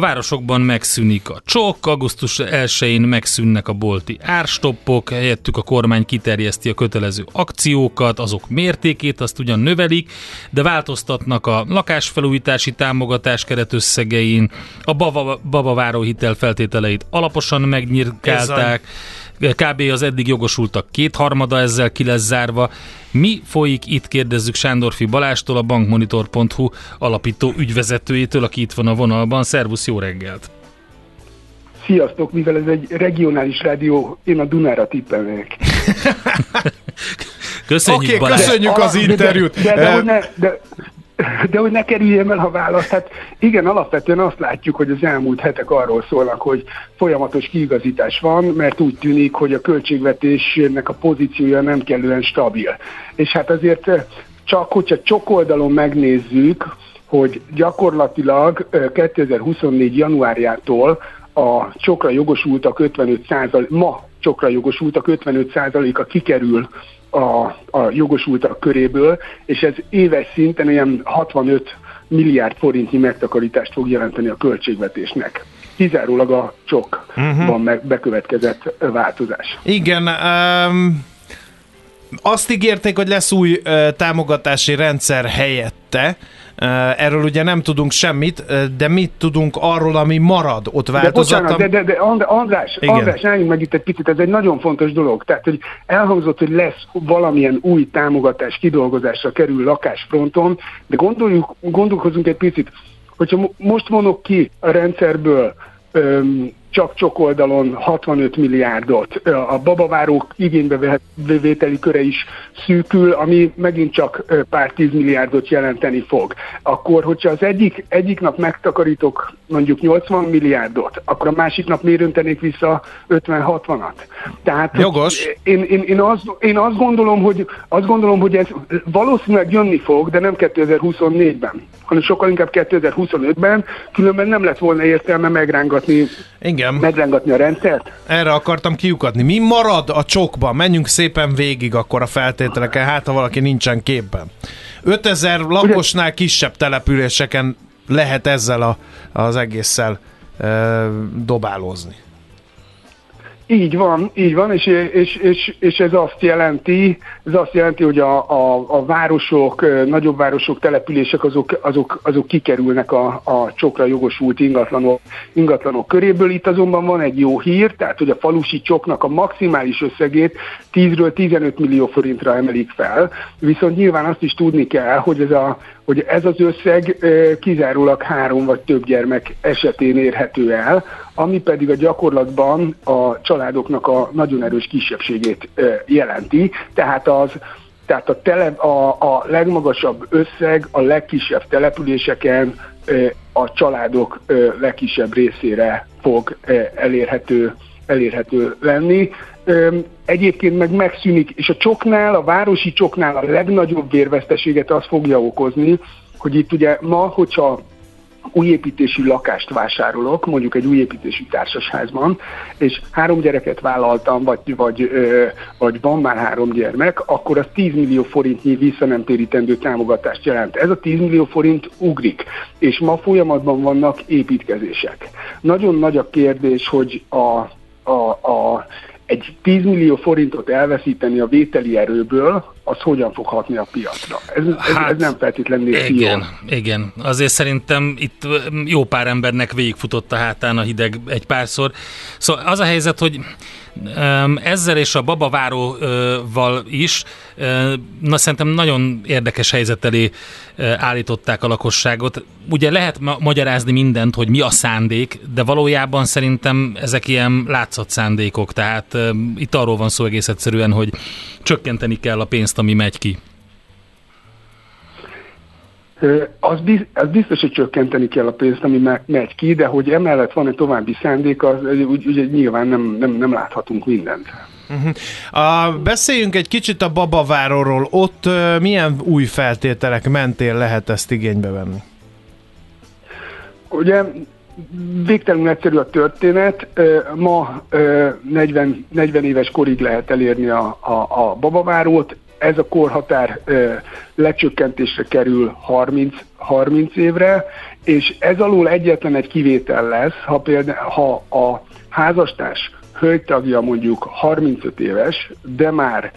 A városokban megszűnik a csok, augusztus 1-én megszűnnek a bolti árstoppok, helyettük a kormány kiterjeszti a kötelező akciókat, azok mértékét azt ugyan növelik, de változtatnak a lakásfelújítási támogatás keretösszegein, a baba, babaváró hitel feltételeit alaposan megnyirkálták, Kb. az eddig jogosultak kétharmada ezzel ki lesz zárva. Mi folyik itt, kérdezzük Sándorfi Balástól, a bankmonitor.hu alapító ügyvezetőjétől, aki itt van a vonalban. Szervusz, jó reggelt! Sziasztok, mivel ez egy regionális rádió, én a Dunára tippelnék. Köszönjük, Oké, Balázs. köszönjük az interjút. De, de, de, Eh, de, de hogy ne kerüljem el a választ, hát igen, alapvetően azt látjuk, hogy az elmúlt hetek arról szólnak, hogy folyamatos kiigazítás van, mert úgy tűnik, hogy a költségvetésnek a pozíciója nem kellően stabil. És hát azért eh, csak, hogyha csokoldalon megnézzük, hogy gyakorlatilag eh, 2024. januárjától a csokra jogosultak 55 ma csokra jogosultak 55%-a kikerül a, a jogosultak köréből, és ez éves szinten olyan 65 milliárd forintnyi megtakarítást fog jelenteni a költségvetésnek. Kizárólag a csokban meg bekövetkezett változás. Igen, um, azt ígérték, hogy lesz új uh, támogatási rendszer helyette. Erről ugye nem tudunk semmit, de mit tudunk arról, ami marad ott De változatlan? bocsánat, de, de, de And- András, Igen. András, álljunk meg itt egy picit, ez egy nagyon fontos dolog. Tehát, hogy elhangzott, hogy lesz valamilyen új támogatás kidolgozásra kerül lakásfronton, de gondoljuk, gondolkozunk egy picit, hogyha mo- most vonok ki a rendszerből öm, csak csokoldalon 65 milliárdot, a babavárók igénybevételi köre is szűkül, ami megint csak pár tíz milliárdot jelenteni fog. Akkor, hogyha az egyik, egyik nap megtakarítok mondjuk 80 milliárdot, akkor a másik nap miért öntenék vissza 50-60-at? Tehát Jogos. Én, én, én, azt, én azt, gondolom, hogy, azt gondolom, hogy ez valószínűleg jönni fog, de nem 2024-ben, hanem sokkal inkább 2025-ben, különben nem lett volna értelme megrángatni, Igen, megrángatni a rendszert. erre akartam kiukadni. Mi marad a csokban? Menjünk szépen végig akkor a feltételeken, hát ha valaki nincsen képben. 5000 lakosnál kisebb településeken lehet ezzel a, az egésszel e, dobálózni. Így van, így van, és, és, és, és ez azt jelenti, ez azt jelenti, hogy a, a, a városok, nagyobb városok, települések azok, azok, azok kikerülnek a, a csokra jogosult ingatlanok, ingatlanok köréből. Itt azonban van egy jó hír, tehát hogy a falusi csoknak a maximális összegét 10-ről 15 millió forintra emelik fel, viszont nyilván azt is tudni kell, hogy ez, a, hogy ez az összeg kizárólag három vagy több gyermek esetén érhető el, ami pedig a gyakorlatban a családoknak a nagyon erős kisebbségét jelenti. Tehát az tehát a, tele, a, a legmagasabb összeg a legkisebb településeken a családok legkisebb részére fog elérhető, elérhető lenni. Egyébként meg megszűnik, és a csoknál, a városi csoknál a legnagyobb vérveszteséget az fogja okozni, hogy itt ugye ma, hogyha újépítésű lakást vásárolok, mondjuk egy újépítésű társasházban, és három gyereket vállaltam, vagy, vagy, vagy van már három gyermek, akkor az 10 millió forintnyi visszanemtérítendő támogatást jelent. Ez a 10 millió forint ugrik, és ma folyamatban vannak építkezések. Nagyon nagy a kérdés, hogy a, a, a egy 10 millió forintot elveszíteni a vételi erőből, az hogyan fog hatni a piacra. Ez, ez, Hát, ez nem feltétlenül Igen, jól. igen. Azért szerintem itt jó pár embernek végigfutott a hátán a hideg egy párszor. Szóval az a helyzet, hogy ezzel és a babaváróval is, na szerintem nagyon érdekes helyzet elé állították a lakosságot. Ugye lehet ma- magyarázni mindent, hogy mi a szándék, de valójában szerintem ezek ilyen látszott szándékok, tehát itt arról van szó egész egyszerűen, hogy csökkenteni kell a pénzt, ami megy ki. Az, biz, az biztos, hogy csökkenteni kell a pénzt, ami me- megy ki, de hogy emellett van egy további szándék, az úgy, ugye nyilván nem, nem, nem láthatunk mindent. A, beszéljünk egy kicsit a Babaváróról. Ott ö, milyen új feltételek mentén lehet ezt igénybe venni? Ugye végtelenül egyszerű a történet. Ma ö, 40, 40 éves korig lehet elérni a, a, a babavárót. Ez a korhatár lecsökkentésre kerül 30, 30 évre, és ez alól egyetlen egy kivétel lesz, ha például ha a házastárs hölgytagja mondjuk 35 éves, de már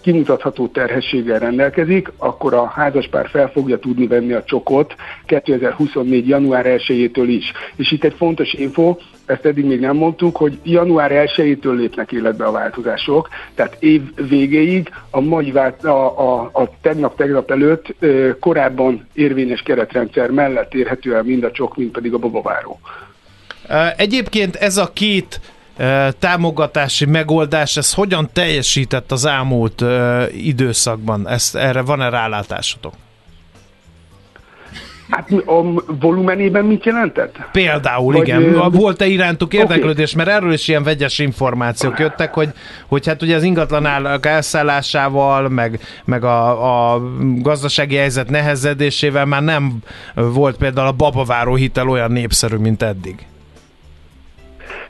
kimutatható terhességgel rendelkezik, akkor a házaspár fel fogja tudni venni a csokot 2024. január 1-től is. És itt egy fontos info, ezt eddig még nem mondtuk, hogy január 1-től lépnek életbe a változások, tehát év végéig a mai vált, a, a, a tegnap-tegnap előtt korábban érvényes keretrendszer mellett érhető el mind a csok, mind pedig a babaváró. Egyébként ez a két támogatási megoldás, ez hogyan teljesített az elmúlt időszakban? Ezt, erre van-e rálátásotok? Hát a volumenében mit jelentett? Például, Vagy, igen. ö, Volt-e irántuk érdeklődés? Mert erről is ilyen vegyes információk jöttek, hogy, hogy hát ugye az ingatlan árak elszállásával, meg, meg a, a gazdasági helyzet nehezedésével már nem volt például a babaváró hitel olyan népszerű, mint eddig.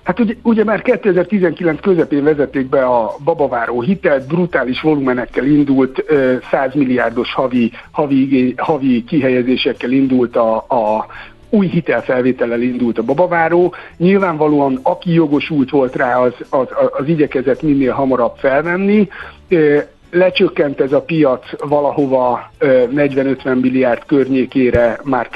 Hát ugye, ugye már 2019 közepén vezették be a babaváró hitelt, brutális volumenekkel indult, ö, 100 milliárdos havi, havi, havi kihelyezésekkel indult a, a új hitelfelvétellel indult a babaváró. Nyilvánvalóan aki jogosult volt rá, az, az, az igyekezett minél hamarabb felvenni. Lecsökkent ez a piac valahova ö, 40-50 milliárd környékére már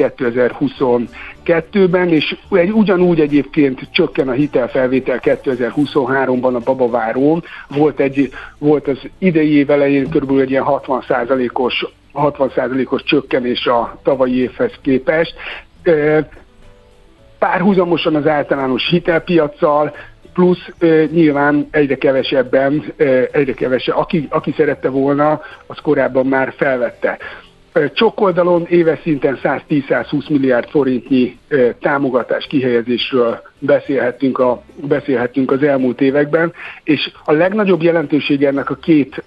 2022-ben, és egy, ugyanúgy egyébként csökken a hitelfelvétel 2023-ban a babavárón. Volt, egy, volt az idei év elején kb. egy ilyen 60%-os 60%-os csökkenés a tavalyi évhez képest. Párhuzamosan az általános hitelpiacsal, plusz nyilván egyre kevesebben, egyre kevesebb, aki, aki szerette volna, az korábban már felvette. Ö, Csok oldalon éves szinten 110-120 milliárd forintnyi támogatás kihelyezésről beszélhettünk, a, beszélhettünk az elmúlt években, és a legnagyobb jelentősége ennek a két,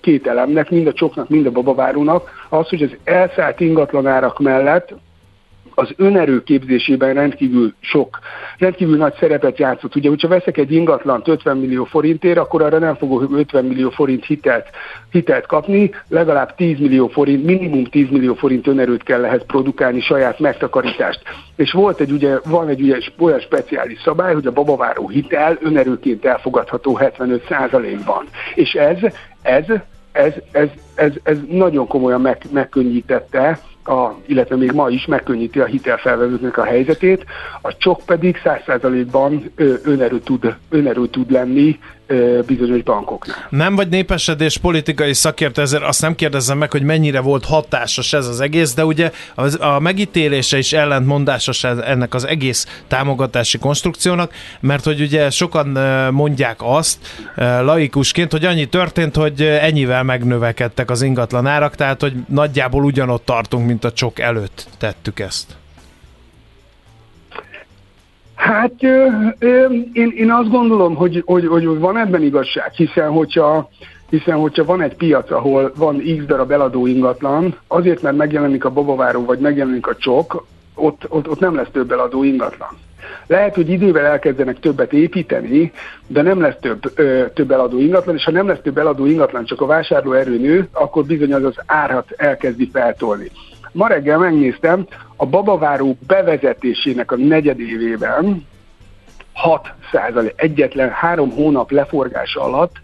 két elemnek, mind a csoknak, mind a babavárónak, az, hogy az elszállt ingatlanárak mellett az önerő képzésében rendkívül sok, rendkívül nagy szerepet játszott. Ugye, hogyha veszek egy ingatlant 50 millió forintért, akkor arra nem fogok 50 millió forint hitelt, hitelt kapni, legalább 10 millió forint, minimum 10 millió forint önerőt kell ehhez produkálni, saját megtakarítást. És volt egy, ugye, van egy ugye, olyan speciális szabály, hogy a babaváró hitel önerőként elfogadható 75%-ban. És ez, ez, ez, ez, ez, ez nagyon komolyan meg, megkönnyítette a, illetve még ma is megkönnyíti a hitelfelvevőknek a helyzetét, a csok pedig 100%-ban ö, önerő tud, önerő tud lenni bizonyos bankoknál. Nem vagy népesedés politikai szakértő, ezért azt nem kérdezem meg, hogy mennyire volt hatásos ez az egész, de ugye az, a megítélése is ellentmondásos ennek az egész támogatási konstrukciónak, mert hogy ugye sokan mondják azt laikusként, hogy annyi történt, hogy ennyivel megnövekedtek az ingatlan árak, tehát hogy nagyjából ugyanott tartunk, mint a csok előtt tettük ezt. Hát ö, ö, én, én azt gondolom, hogy, hogy, hogy van ebben igazság, hiszen hogyha, hiszen hogyha van egy piac, ahol van x darab eladó ingatlan, azért, mert megjelenik a babaváró, vagy megjelenik a csok, ott, ott, ott nem lesz több eladó ingatlan. Lehet, hogy idővel elkezdenek többet építeni, de nem lesz több, ö, több eladó ingatlan, és ha nem lesz több eladó ingatlan, csak a vásárlóerő nő, akkor bizony az az árat elkezdi feltolni. Ma reggel megnéztem, a babaváró bevezetésének a negyedévében 6 százalék, egyetlen három hónap leforgása alatt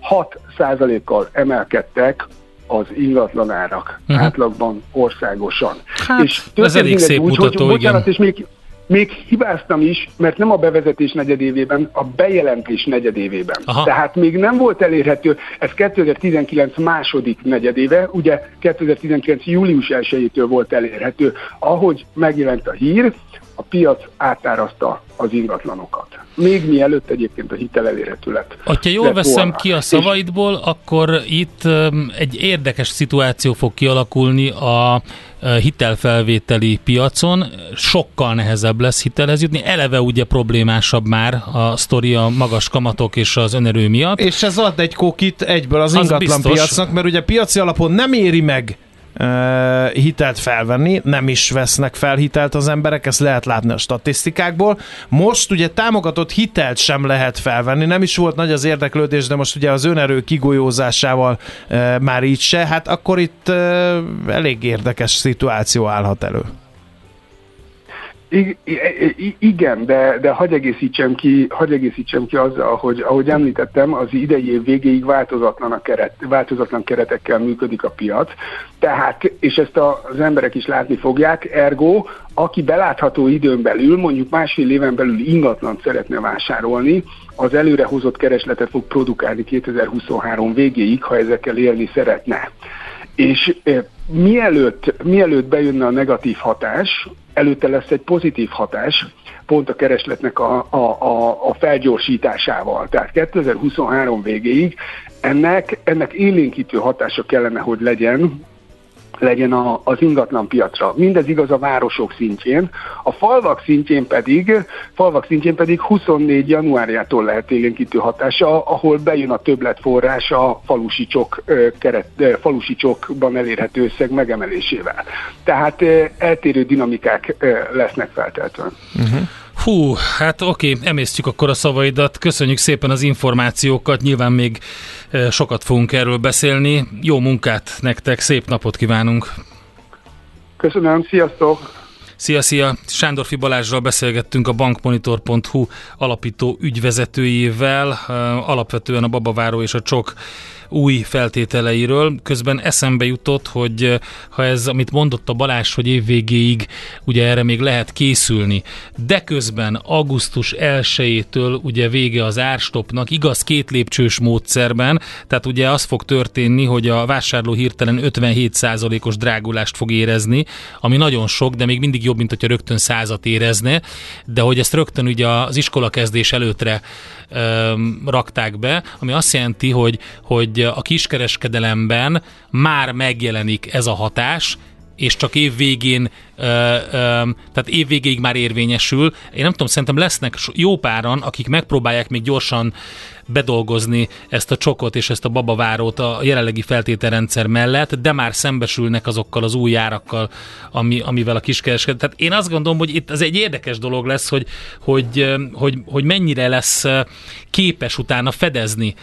6 százalékkal emelkedtek az ingatlanárak Mhm. uh-huh. átlagban országosan. Hát, ez történt elég szép úgy, mutató, hogy, bocsánat, igen. és még, még hibáztam is, mert nem a bevezetés negyedévében, a bejelentés negyedévében. Aha. Tehát még nem volt elérhető, ez 2019 második negyedéve, ugye 2019 július 1-től volt elérhető. Ahogy megjelent a hír, a piac átárazta az ingatlanokat. Még mielőtt egyébként a hitel elérhető lett. Ha jól lett veszem volna. ki a szavaidból, akkor itt öm, egy érdekes szituáció fog kialakulni a ö, hitelfelvételi piacon. Sokkal nehezebb lesz hitelhez jutni. Eleve ugye problémásabb már a sztori a magas kamatok és az önerő miatt. És ez ad egy kokit egyből az, Az ingatlan biztos. piacnak, mert ugye piaci alapon nem éri meg hitelt felvenni, nem is vesznek fel hitelt az emberek, ezt lehet látni a statisztikákból. Most ugye támogatott hitelt sem lehet felvenni, nem is volt nagy az érdeklődés, de most ugye az önerő kigolyózásával már így se, hát akkor itt elég érdekes szituáció állhat elő. Igen, de, de hagy egészítsem ki, hagy egészítsem ki azzal, hogy ahogy említettem, az idei év végéig változatlan, a keret, változatlan keretekkel működik a piac, tehát, és ezt a, az emberek is látni fogják, ergo, aki belátható időn belül, mondjuk másfél éven belül ingatlant szeretne vásárolni, az előrehozott keresletet fog produkálni 2023 végéig, ha ezekkel élni szeretne. És e, mielőtt, mielőtt bejönne a negatív hatás, előtte lesz egy pozitív hatás, pont a keresletnek a, a, a, a felgyorsításával. Tehát 2023 végéig ennek, ennek élénkítő hatása kellene, hogy legyen legyen a, az ingatlan piacra. Mindez igaz a városok szintjén. A falvak szintjén pedig, falvak szintjén pedig 24 januárjától lehet élénkítő hatása, ahol bejön a többletforrás a falusi, csok, keret, falusi csokban elérhető összeg megemelésével. Tehát eltérő dinamikák lesznek felteltően. Uh-huh. Hú, hát oké, emésztjük akkor a szavaidat. Köszönjük szépen az információkat. Nyilván még sokat fogunk erről beszélni. Jó munkát nektek, szép napot kívánunk! Köszönöm, sziasztok! Szia, szia! Sándorfi Balázsral beszélgettünk a bankmonitor.hu alapító ügyvezetőjével, alapvetően a Babaváró és a Csok új feltételeiről. Közben eszembe jutott, hogy ha ez, amit mondott a Balázs, hogy évvégéig ugye erre még lehet készülni, de közben augusztus 1-től ugye vége az árstopnak, igaz két lépcsős módszerben, tehát ugye az fog történni, hogy a vásárló hirtelen 57%-os drágulást fog érezni, ami nagyon sok, de még mindig jobb, mint hogyha rögtön százat érezne, de hogy ezt rögtön ugye az iskola kezdés előttre öm, rakták be, ami azt jelenti, hogy, hogy a kiskereskedelemben már megjelenik ez a hatás, és csak év végén, tehát év végéig már érvényesül. Én nem tudom, szerintem lesznek jó páran, akik megpróbálják még gyorsan bedolgozni ezt a csokot és ezt a babavárót a jelenlegi feltételrendszer mellett, de már szembesülnek azokkal az új árakkal, ami, amivel a kiskereskedő. Tehát én azt gondolom, hogy itt ez egy érdekes dolog lesz, hogy, hogy, hogy, hogy mennyire lesz képes utána fedezni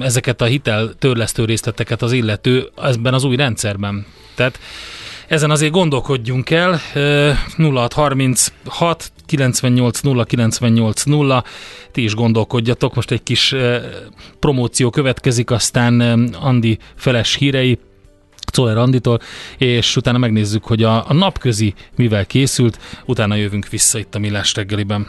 ezeket a hitel törlesztő részleteket az illető ebben az új rendszerben. Tehát ezen azért gondolkodjunk el. 0636 98 0 98 0 ti is gondolkodjatok. Most egy kis promóció következik, aztán Andi feles hírei, Czoller Anditól, és utána megnézzük, hogy a, a napközi mivel készült, utána jövünk vissza itt a Millás reggeliben.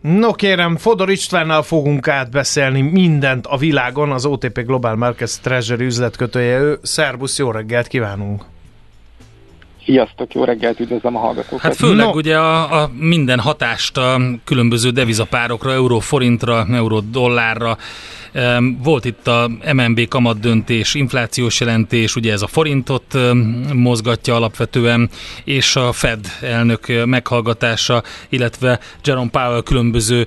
No kérem, Fodor Istvánnal fogunk átbeszélni mindent a világon, az OTP Global Markets Treasury üzletkötője ő. Szerbusz, jó reggelt kívánunk! Sziasztok, jó reggelt, üdvözlöm a hallgatókat. Hát főleg no. ugye a, a minden hatást a különböző devizapárokra, euró-forintra, euró-dollárra. Volt itt a MNB kamat döntés, inflációs jelentés, ugye ez a forintot mozgatja alapvetően, és a Fed elnök meghallgatása, illetve Jerome Powell különböző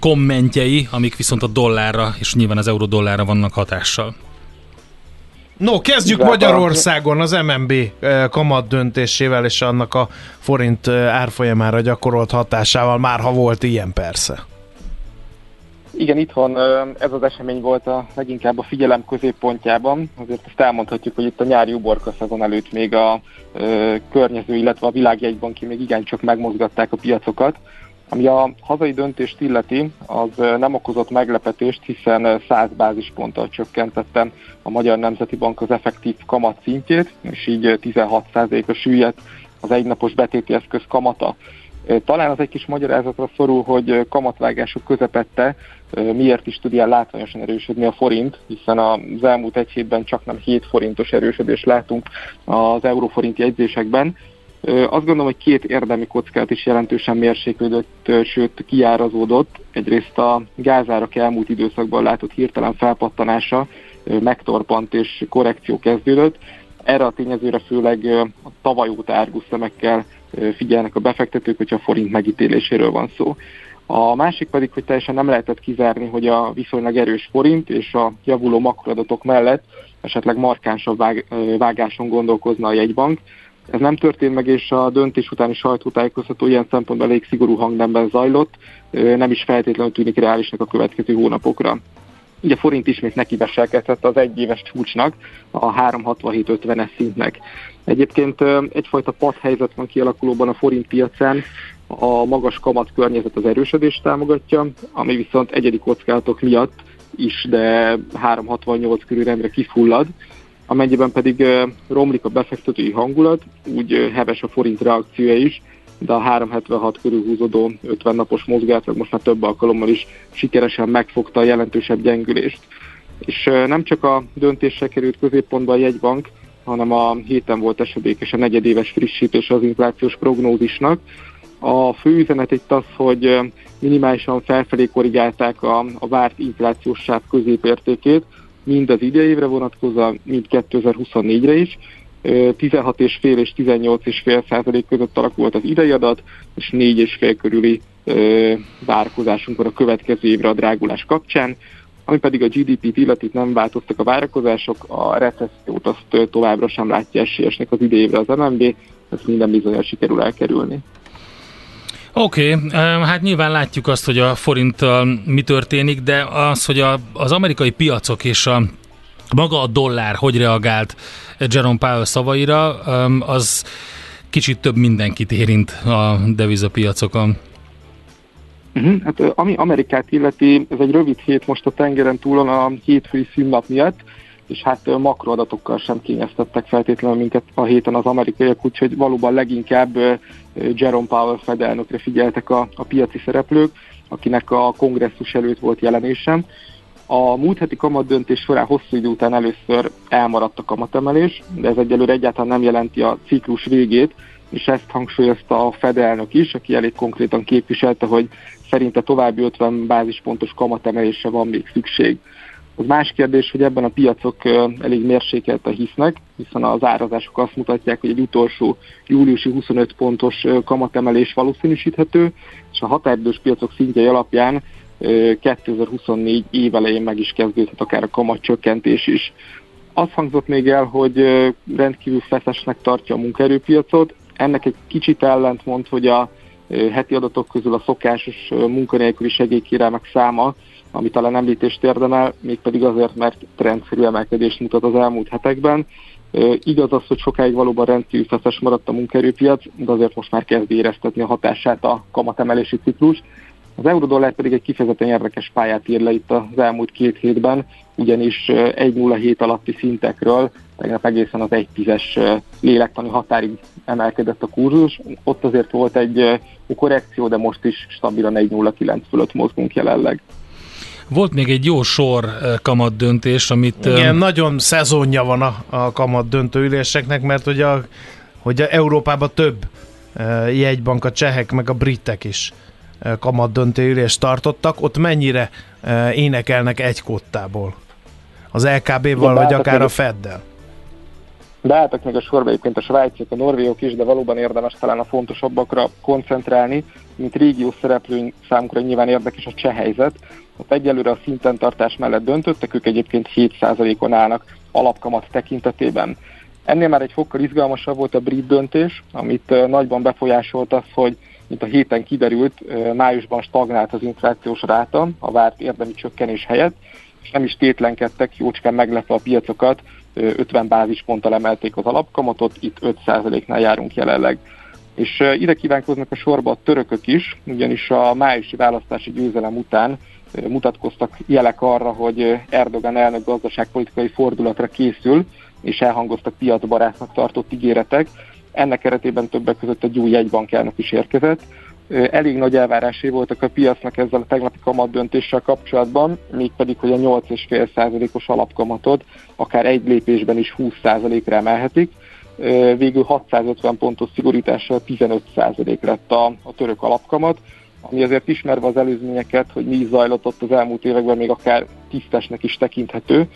kommentjei, amik viszont a dollárra, és nyilván az euró-dollárra vannak hatással. No, kezdjük Magyarországon az MNB kamat döntésével és annak a forint árfolyamára gyakorolt hatásával, már ha volt ilyen persze. Igen, itthon ez az esemény volt a leginkább a figyelem középpontjában. Azért ezt elmondhatjuk, hogy itt a nyári uborka szezon előtt még a környező, illetve a világjegybanki még igencsak megmozgatták a piacokat. Ami a hazai döntést illeti, az nem okozott meglepetést, hiszen 100 bázisponttal csökkentette a Magyar Nemzeti Bank az effektív kamat szintjét, és így 16%-a süllyedt az egynapos betéti eszköz kamata. Talán az egy kis magyarázatra szorul, hogy kamatvágások közepette miért is tud ilyen látványosan erősödni a forint, hiszen az elmúlt egy hétben csak nem 7 forintos erősödést látunk az euróforint jegyzésekben, azt gondolom, hogy két érdemi kockát is jelentősen mérséklődött, sőt kiárazódott. Egyrészt a gázárak elmúlt időszakban látott hirtelen felpattanása megtorpant és korrekció kezdődött. Erre a tényezőre főleg a tavaly óta árgus szemekkel figyelnek a befektetők, hogyha a forint megítéléséről van szó. A másik pedig, hogy teljesen nem lehetett kizárni, hogy a viszonylag erős forint és a javuló makroadatok mellett esetleg markánsabb vág, vágáson gondolkozna a jegybank. Ez nem történt meg, és a döntés utáni sajtótájékoztató ilyen szempontból elég szigorú hangnemben zajlott, nem is feltétlenül tűnik reálisnak a következő hónapokra. Ugye a forint ismét nekiveselkedett az egyéves csúcsnak, a 367-50-es szintnek. Egyébként egyfajta padhelyzet van kialakulóban a forint piacán, a magas kamat környezet az erősödést támogatja, ami viszont egyedi kockázatok miatt is, de 368 körülrendre kifullad, amennyiben pedig romlik a befektetői hangulat, úgy heves a forint reakciója is, de a 376 körül húzódó 50 napos mozgátlag most már több alkalommal is sikeresen megfogta a jelentősebb gyengülést. És nem csak a döntésre került középpontba a jegybank, hanem a héten volt esedékes a negyedéves frissítés az inflációs prognózisnak. A fő üzenet itt az, hogy minimálisan felfelé korrigálták a, a várt inflációs sáv középértékét, mind az idei vonatkozóan, mind 2024-re is, 16,5 és 18,5 százalék között alakult az idei adat, és 4,5 körüli várakozásunk van a következő évre a drágulás kapcsán. Ami pedig a GDP-t illeti, nem változtak a várakozások, a recessziót azt továbbra sem látja esélyesnek az idejévre az MNB, ezt minden bizonyos sikerül elkerülni. Oké, okay, hát nyilván látjuk azt, hogy a forinttal mi történik, de az, hogy a, az amerikai piacok és a maga a dollár hogy reagált Jerome Powell szavaira, az kicsit több mindenkit érint a devizapiacokon. Uh-huh. Hát ami Amerikát illeti, ez egy rövid hét most a tengeren túlon a hétfői szünnap miatt, és hát makroadatokkal sem kényeztettek feltétlenül minket a héten az amerikaiak, úgyhogy valóban leginkább Jerome Powell fedelnökre figyeltek a, a piaci szereplők, akinek a kongresszus előtt volt jelenésem. A múlt heti kamatdöntés során hosszú idő után először elmaradt a kamatemelés, de ez egyelőre egyáltalán nem jelenti a ciklus végét, és ezt hangsúlyozta a Fed elnök is, aki elég konkrétan képviselte, hogy szerinte további 50 bázispontos kamatemelésre van még szükség. Az más kérdés, hogy ebben a piacok elég mérsékelten hisznek, hiszen az árazások azt mutatják, hogy egy utolsó júliusi 25 pontos kamatemelés valószínűsíthető, és a határidős piacok szintjei alapján 2024 év elején meg is kezdődhet akár a kamatcsökkentés is. Azt hangzott még el, hogy rendkívül feszesnek tartja a munkaerőpiacot. Ennek egy kicsit ellentmond, hogy a heti adatok közül a szokásos munkanélküli segélykérelmek száma, ami talán említést érdemel, mégpedig azért, mert rendszerű emelkedést mutat az elmúlt hetekben. Igaz az, hogy sokáig valóban rendkívül feszes maradt a munkaerőpiac, de azért most már kezd éreztetni a hatását a kamatemelési ciklus. Az eurodollár pedig egy kifejezetten érdekes pályát ír le itt az elmúlt két hétben, ugyanis 1,07 alatti szintekről tegnap egészen az 1,10-es lélektani határig emelkedett a kurzus. Ott azért volt egy korrekció, de most is stabilan 1,09 fölött mozgunk jelenleg. Volt még egy jó sor kamat döntés, amit... Igen, nagyon szezonja van a, a kamat döntőüléseknek, mert hogy, a, hogy a Európában több jegybank, a csehek meg a britek is kamat döntőülést tartottak. Ott mennyire énekelnek egy kottából? Az LKB-val, vagy akár a Feddel? Beálltak meg a sorba egyébként a svájciak, a norvégok is, de valóban érdemes talán a fontosabbakra koncentrálni, mint régiós szereplőink számunkra nyilván érdekes a cseh helyzet. Ott egyelőre a szinten tartás mellett döntöttek, ők egyébként 7%-on állnak alapkamat tekintetében. Ennél már egy fokkal izgalmasabb volt a brit döntés, amit nagyban befolyásolt az, hogy mint a héten kiderült, májusban stagnált az inflációs ráta a várt érdemi csökkenés helyett, és nem is tétlenkedtek, jócskán meglepve a piacokat, 50 bázisponttal emelték az alapkamatot, itt 5%-nál járunk jelenleg. És ide kívánkoznak a sorba a törökök is, ugyanis a májusi választási győzelem után mutatkoztak jelek arra, hogy Erdogan elnök gazdaságpolitikai fordulatra készül, és elhangoztak piacbarátnak tartott ígéretek. Ennek keretében többek között egy új jegybankelnök is érkezett. Elég nagy elvárásé voltak a piacnak ezzel a tegnapi kamat döntéssel kapcsolatban, mégpedig, hogy a 8,5%-os alapkamatot akár egy lépésben is 20%-ra emelhetik. Végül 650 pontos szigorítással 15% lett a, a török alapkamat, ami azért ismerve az előzményeket, hogy mi zajlott ott az elmúlt években, még akár tisztesnek is tekinthető,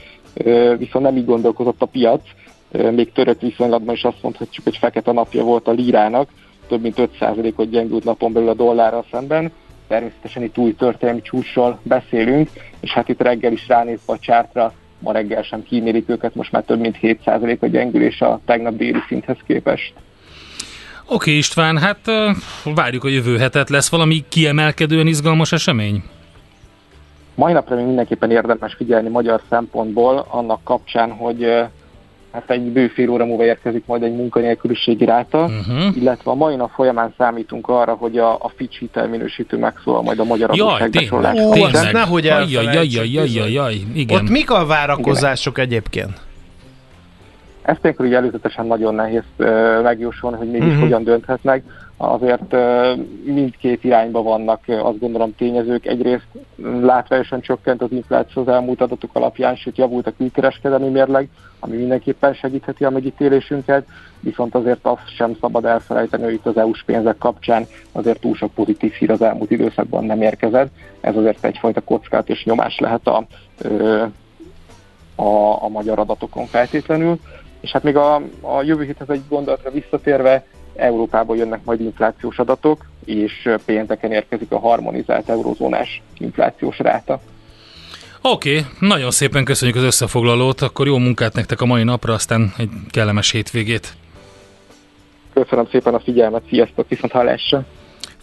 viszont nem így gondolkozott a piac. Még török viszonylatban is azt mondhatjuk, hogy fekete napja volt a lírának, több mint 5%-ot gyengült napon belül a dollárral szemben. természetesen itt új történelmi csúcsról beszélünk, és hát itt reggel is ránézve a csártra, ma reggel sem kímélik őket, most már több mint 7% a gyengülés a tegnap déli szinthez képest. Oké okay, István, hát várjuk a jövő hetet. Lesz valami kiemelkedően izgalmas esemény? Mai napra még mindenképpen érdemes figyelni magyar szempontból annak kapcsán, hogy hát egy bő fél óra múlva érkezik majd egy munkanélküliségi ráta, uh-huh. illetve a mai nap folyamán számítunk arra, hogy a, a Fitch hitelminősítő megszólal majd a magyar adósságbesorlás. Jaj, tényleg, tényleg. nehogy elfelejtsük. igen. Ott mik a várakozások igen. egyébként? Ezt nélkül ugye előzetesen nagyon nehéz megjósolni, hogy mégis uh-huh. hogyan dönthetnek. Azért mindkét irányba vannak, azt gondolom, tényezők. Egyrészt látványosan csökkent az infláció az elmúlt adatok alapján, sőt javult a külkereskedelmi mérleg, ami mindenképpen segítheti a megítélésünket, viszont azért azt sem szabad elfelejteni, hogy itt az EU-s pénzek kapcsán azért túl sok pozitív hír az elmúlt időszakban nem érkezett. Ez azért egyfajta kockát és nyomás lehet a, a, a magyar adatokon feltétlenül. És hát még a, a jövő héthez egy gondolatra visszatérve, Európából jönnek majd inflációs adatok, és pénteken érkezik a harmonizált eurozónás inflációs ráta. Oké, okay, nagyon szépen köszönjük az összefoglalót, akkor jó munkát nektek a mai napra, aztán egy kellemes hétvégét. Köszönöm szépen a figyelmet, sziasztok, viszont hallásra!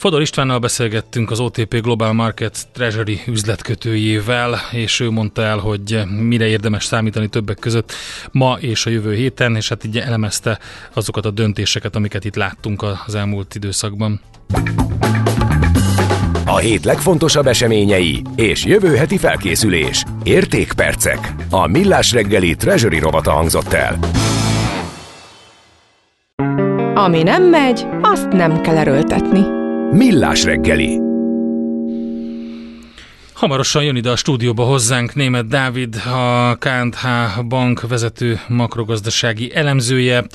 Fodor Istvánnal beszélgettünk az OTP Global Market Treasury üzletkötőjével, és ő mondta el, hogy mire érdemes számítani többek között ma és a jövő héten, és hát így elemezte azokat a döntéseket, amiket itt láttunk az elmúlt időszakban. A hét legfontosabb eseményei és jövő heti felkészülés. Értékpercek. A Millás reggeli Treasury rovata hangzott el. Ami nem megy, azt nem kell erőltetni. Millás reggeli. Hamarosan jön ide a stúdióba hozzánk német Dávid, a KNH bank vezető makrogazdasági elemzője,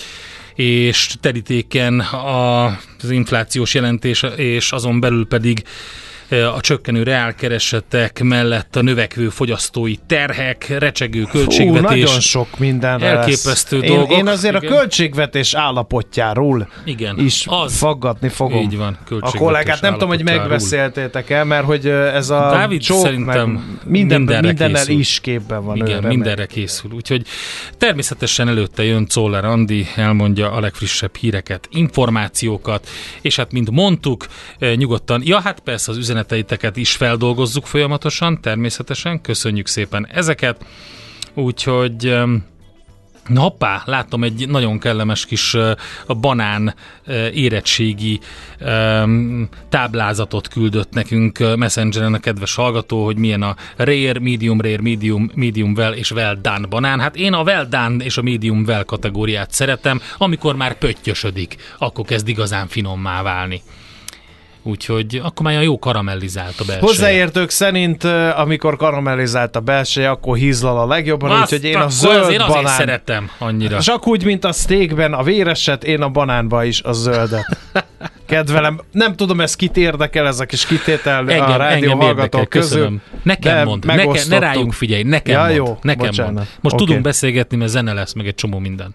és terítéken az inflációs jelentés, és azon belül pedig a csökkenő reálkeresetek mellett a növekvő fogyasztói terhek, recsegő költségvetés. Fú, nagyon sok minden Elképesztő lesz. dolgok. Én, én azért igen. a költségvetés állapotjáról igen, is az. faggatni fogom. Így van, a kollégát nem tudom, hogy megbeszéltétek el, mert hogy ez a Dávid csók, szerintem minden, mindennel készül. is képben van. Igen, őre, mindenre meg. készül. Úgyhogy természetesen előtte jön Czoller Andi, elmondja a legfrissebb híreket, információkat, és hát mint mondtuk, nyugodtan, ja hát persze az üzenet üzeneteiteket is feldolgozzuk folyamatosan, természetesen, köszönjük szépen ezeket, úgyhogy Na hoppá, látom egy nagyon kellemes kis a banán érettségi táblázatot küldött nekünk Messengeren a kedves hallgató, hogy milyen a rare, medium rare, medium, medium well és well done banán. Hát én a well done és a medium well kategóriát szeretem, amikor már pöttyösödik, akkor kezd igazán finommá válni. Úgyhogy akkor már jó karamellizált a belseje. Hozzáértők szerint, amikor karamellizált a belseje, akkor hízlal a legjobban, úgyhogy én a zöld én banán... szeretem annyira. Csak úgy, mint a steakben a véreset, én a banánba is a zöldet. Kedvelem, nem tudom, ez kit érdekel, ez a kis kitétel engem, a rádió engem hallgatók közül. Köszönöm. Nekem mond, nekem, ne rájunk figyelj, nekem ja, mond, jó, nekem bocsánat. mond. Most okay. tudunk beszélgetni, mert zene lesz, meg egy csomó minden.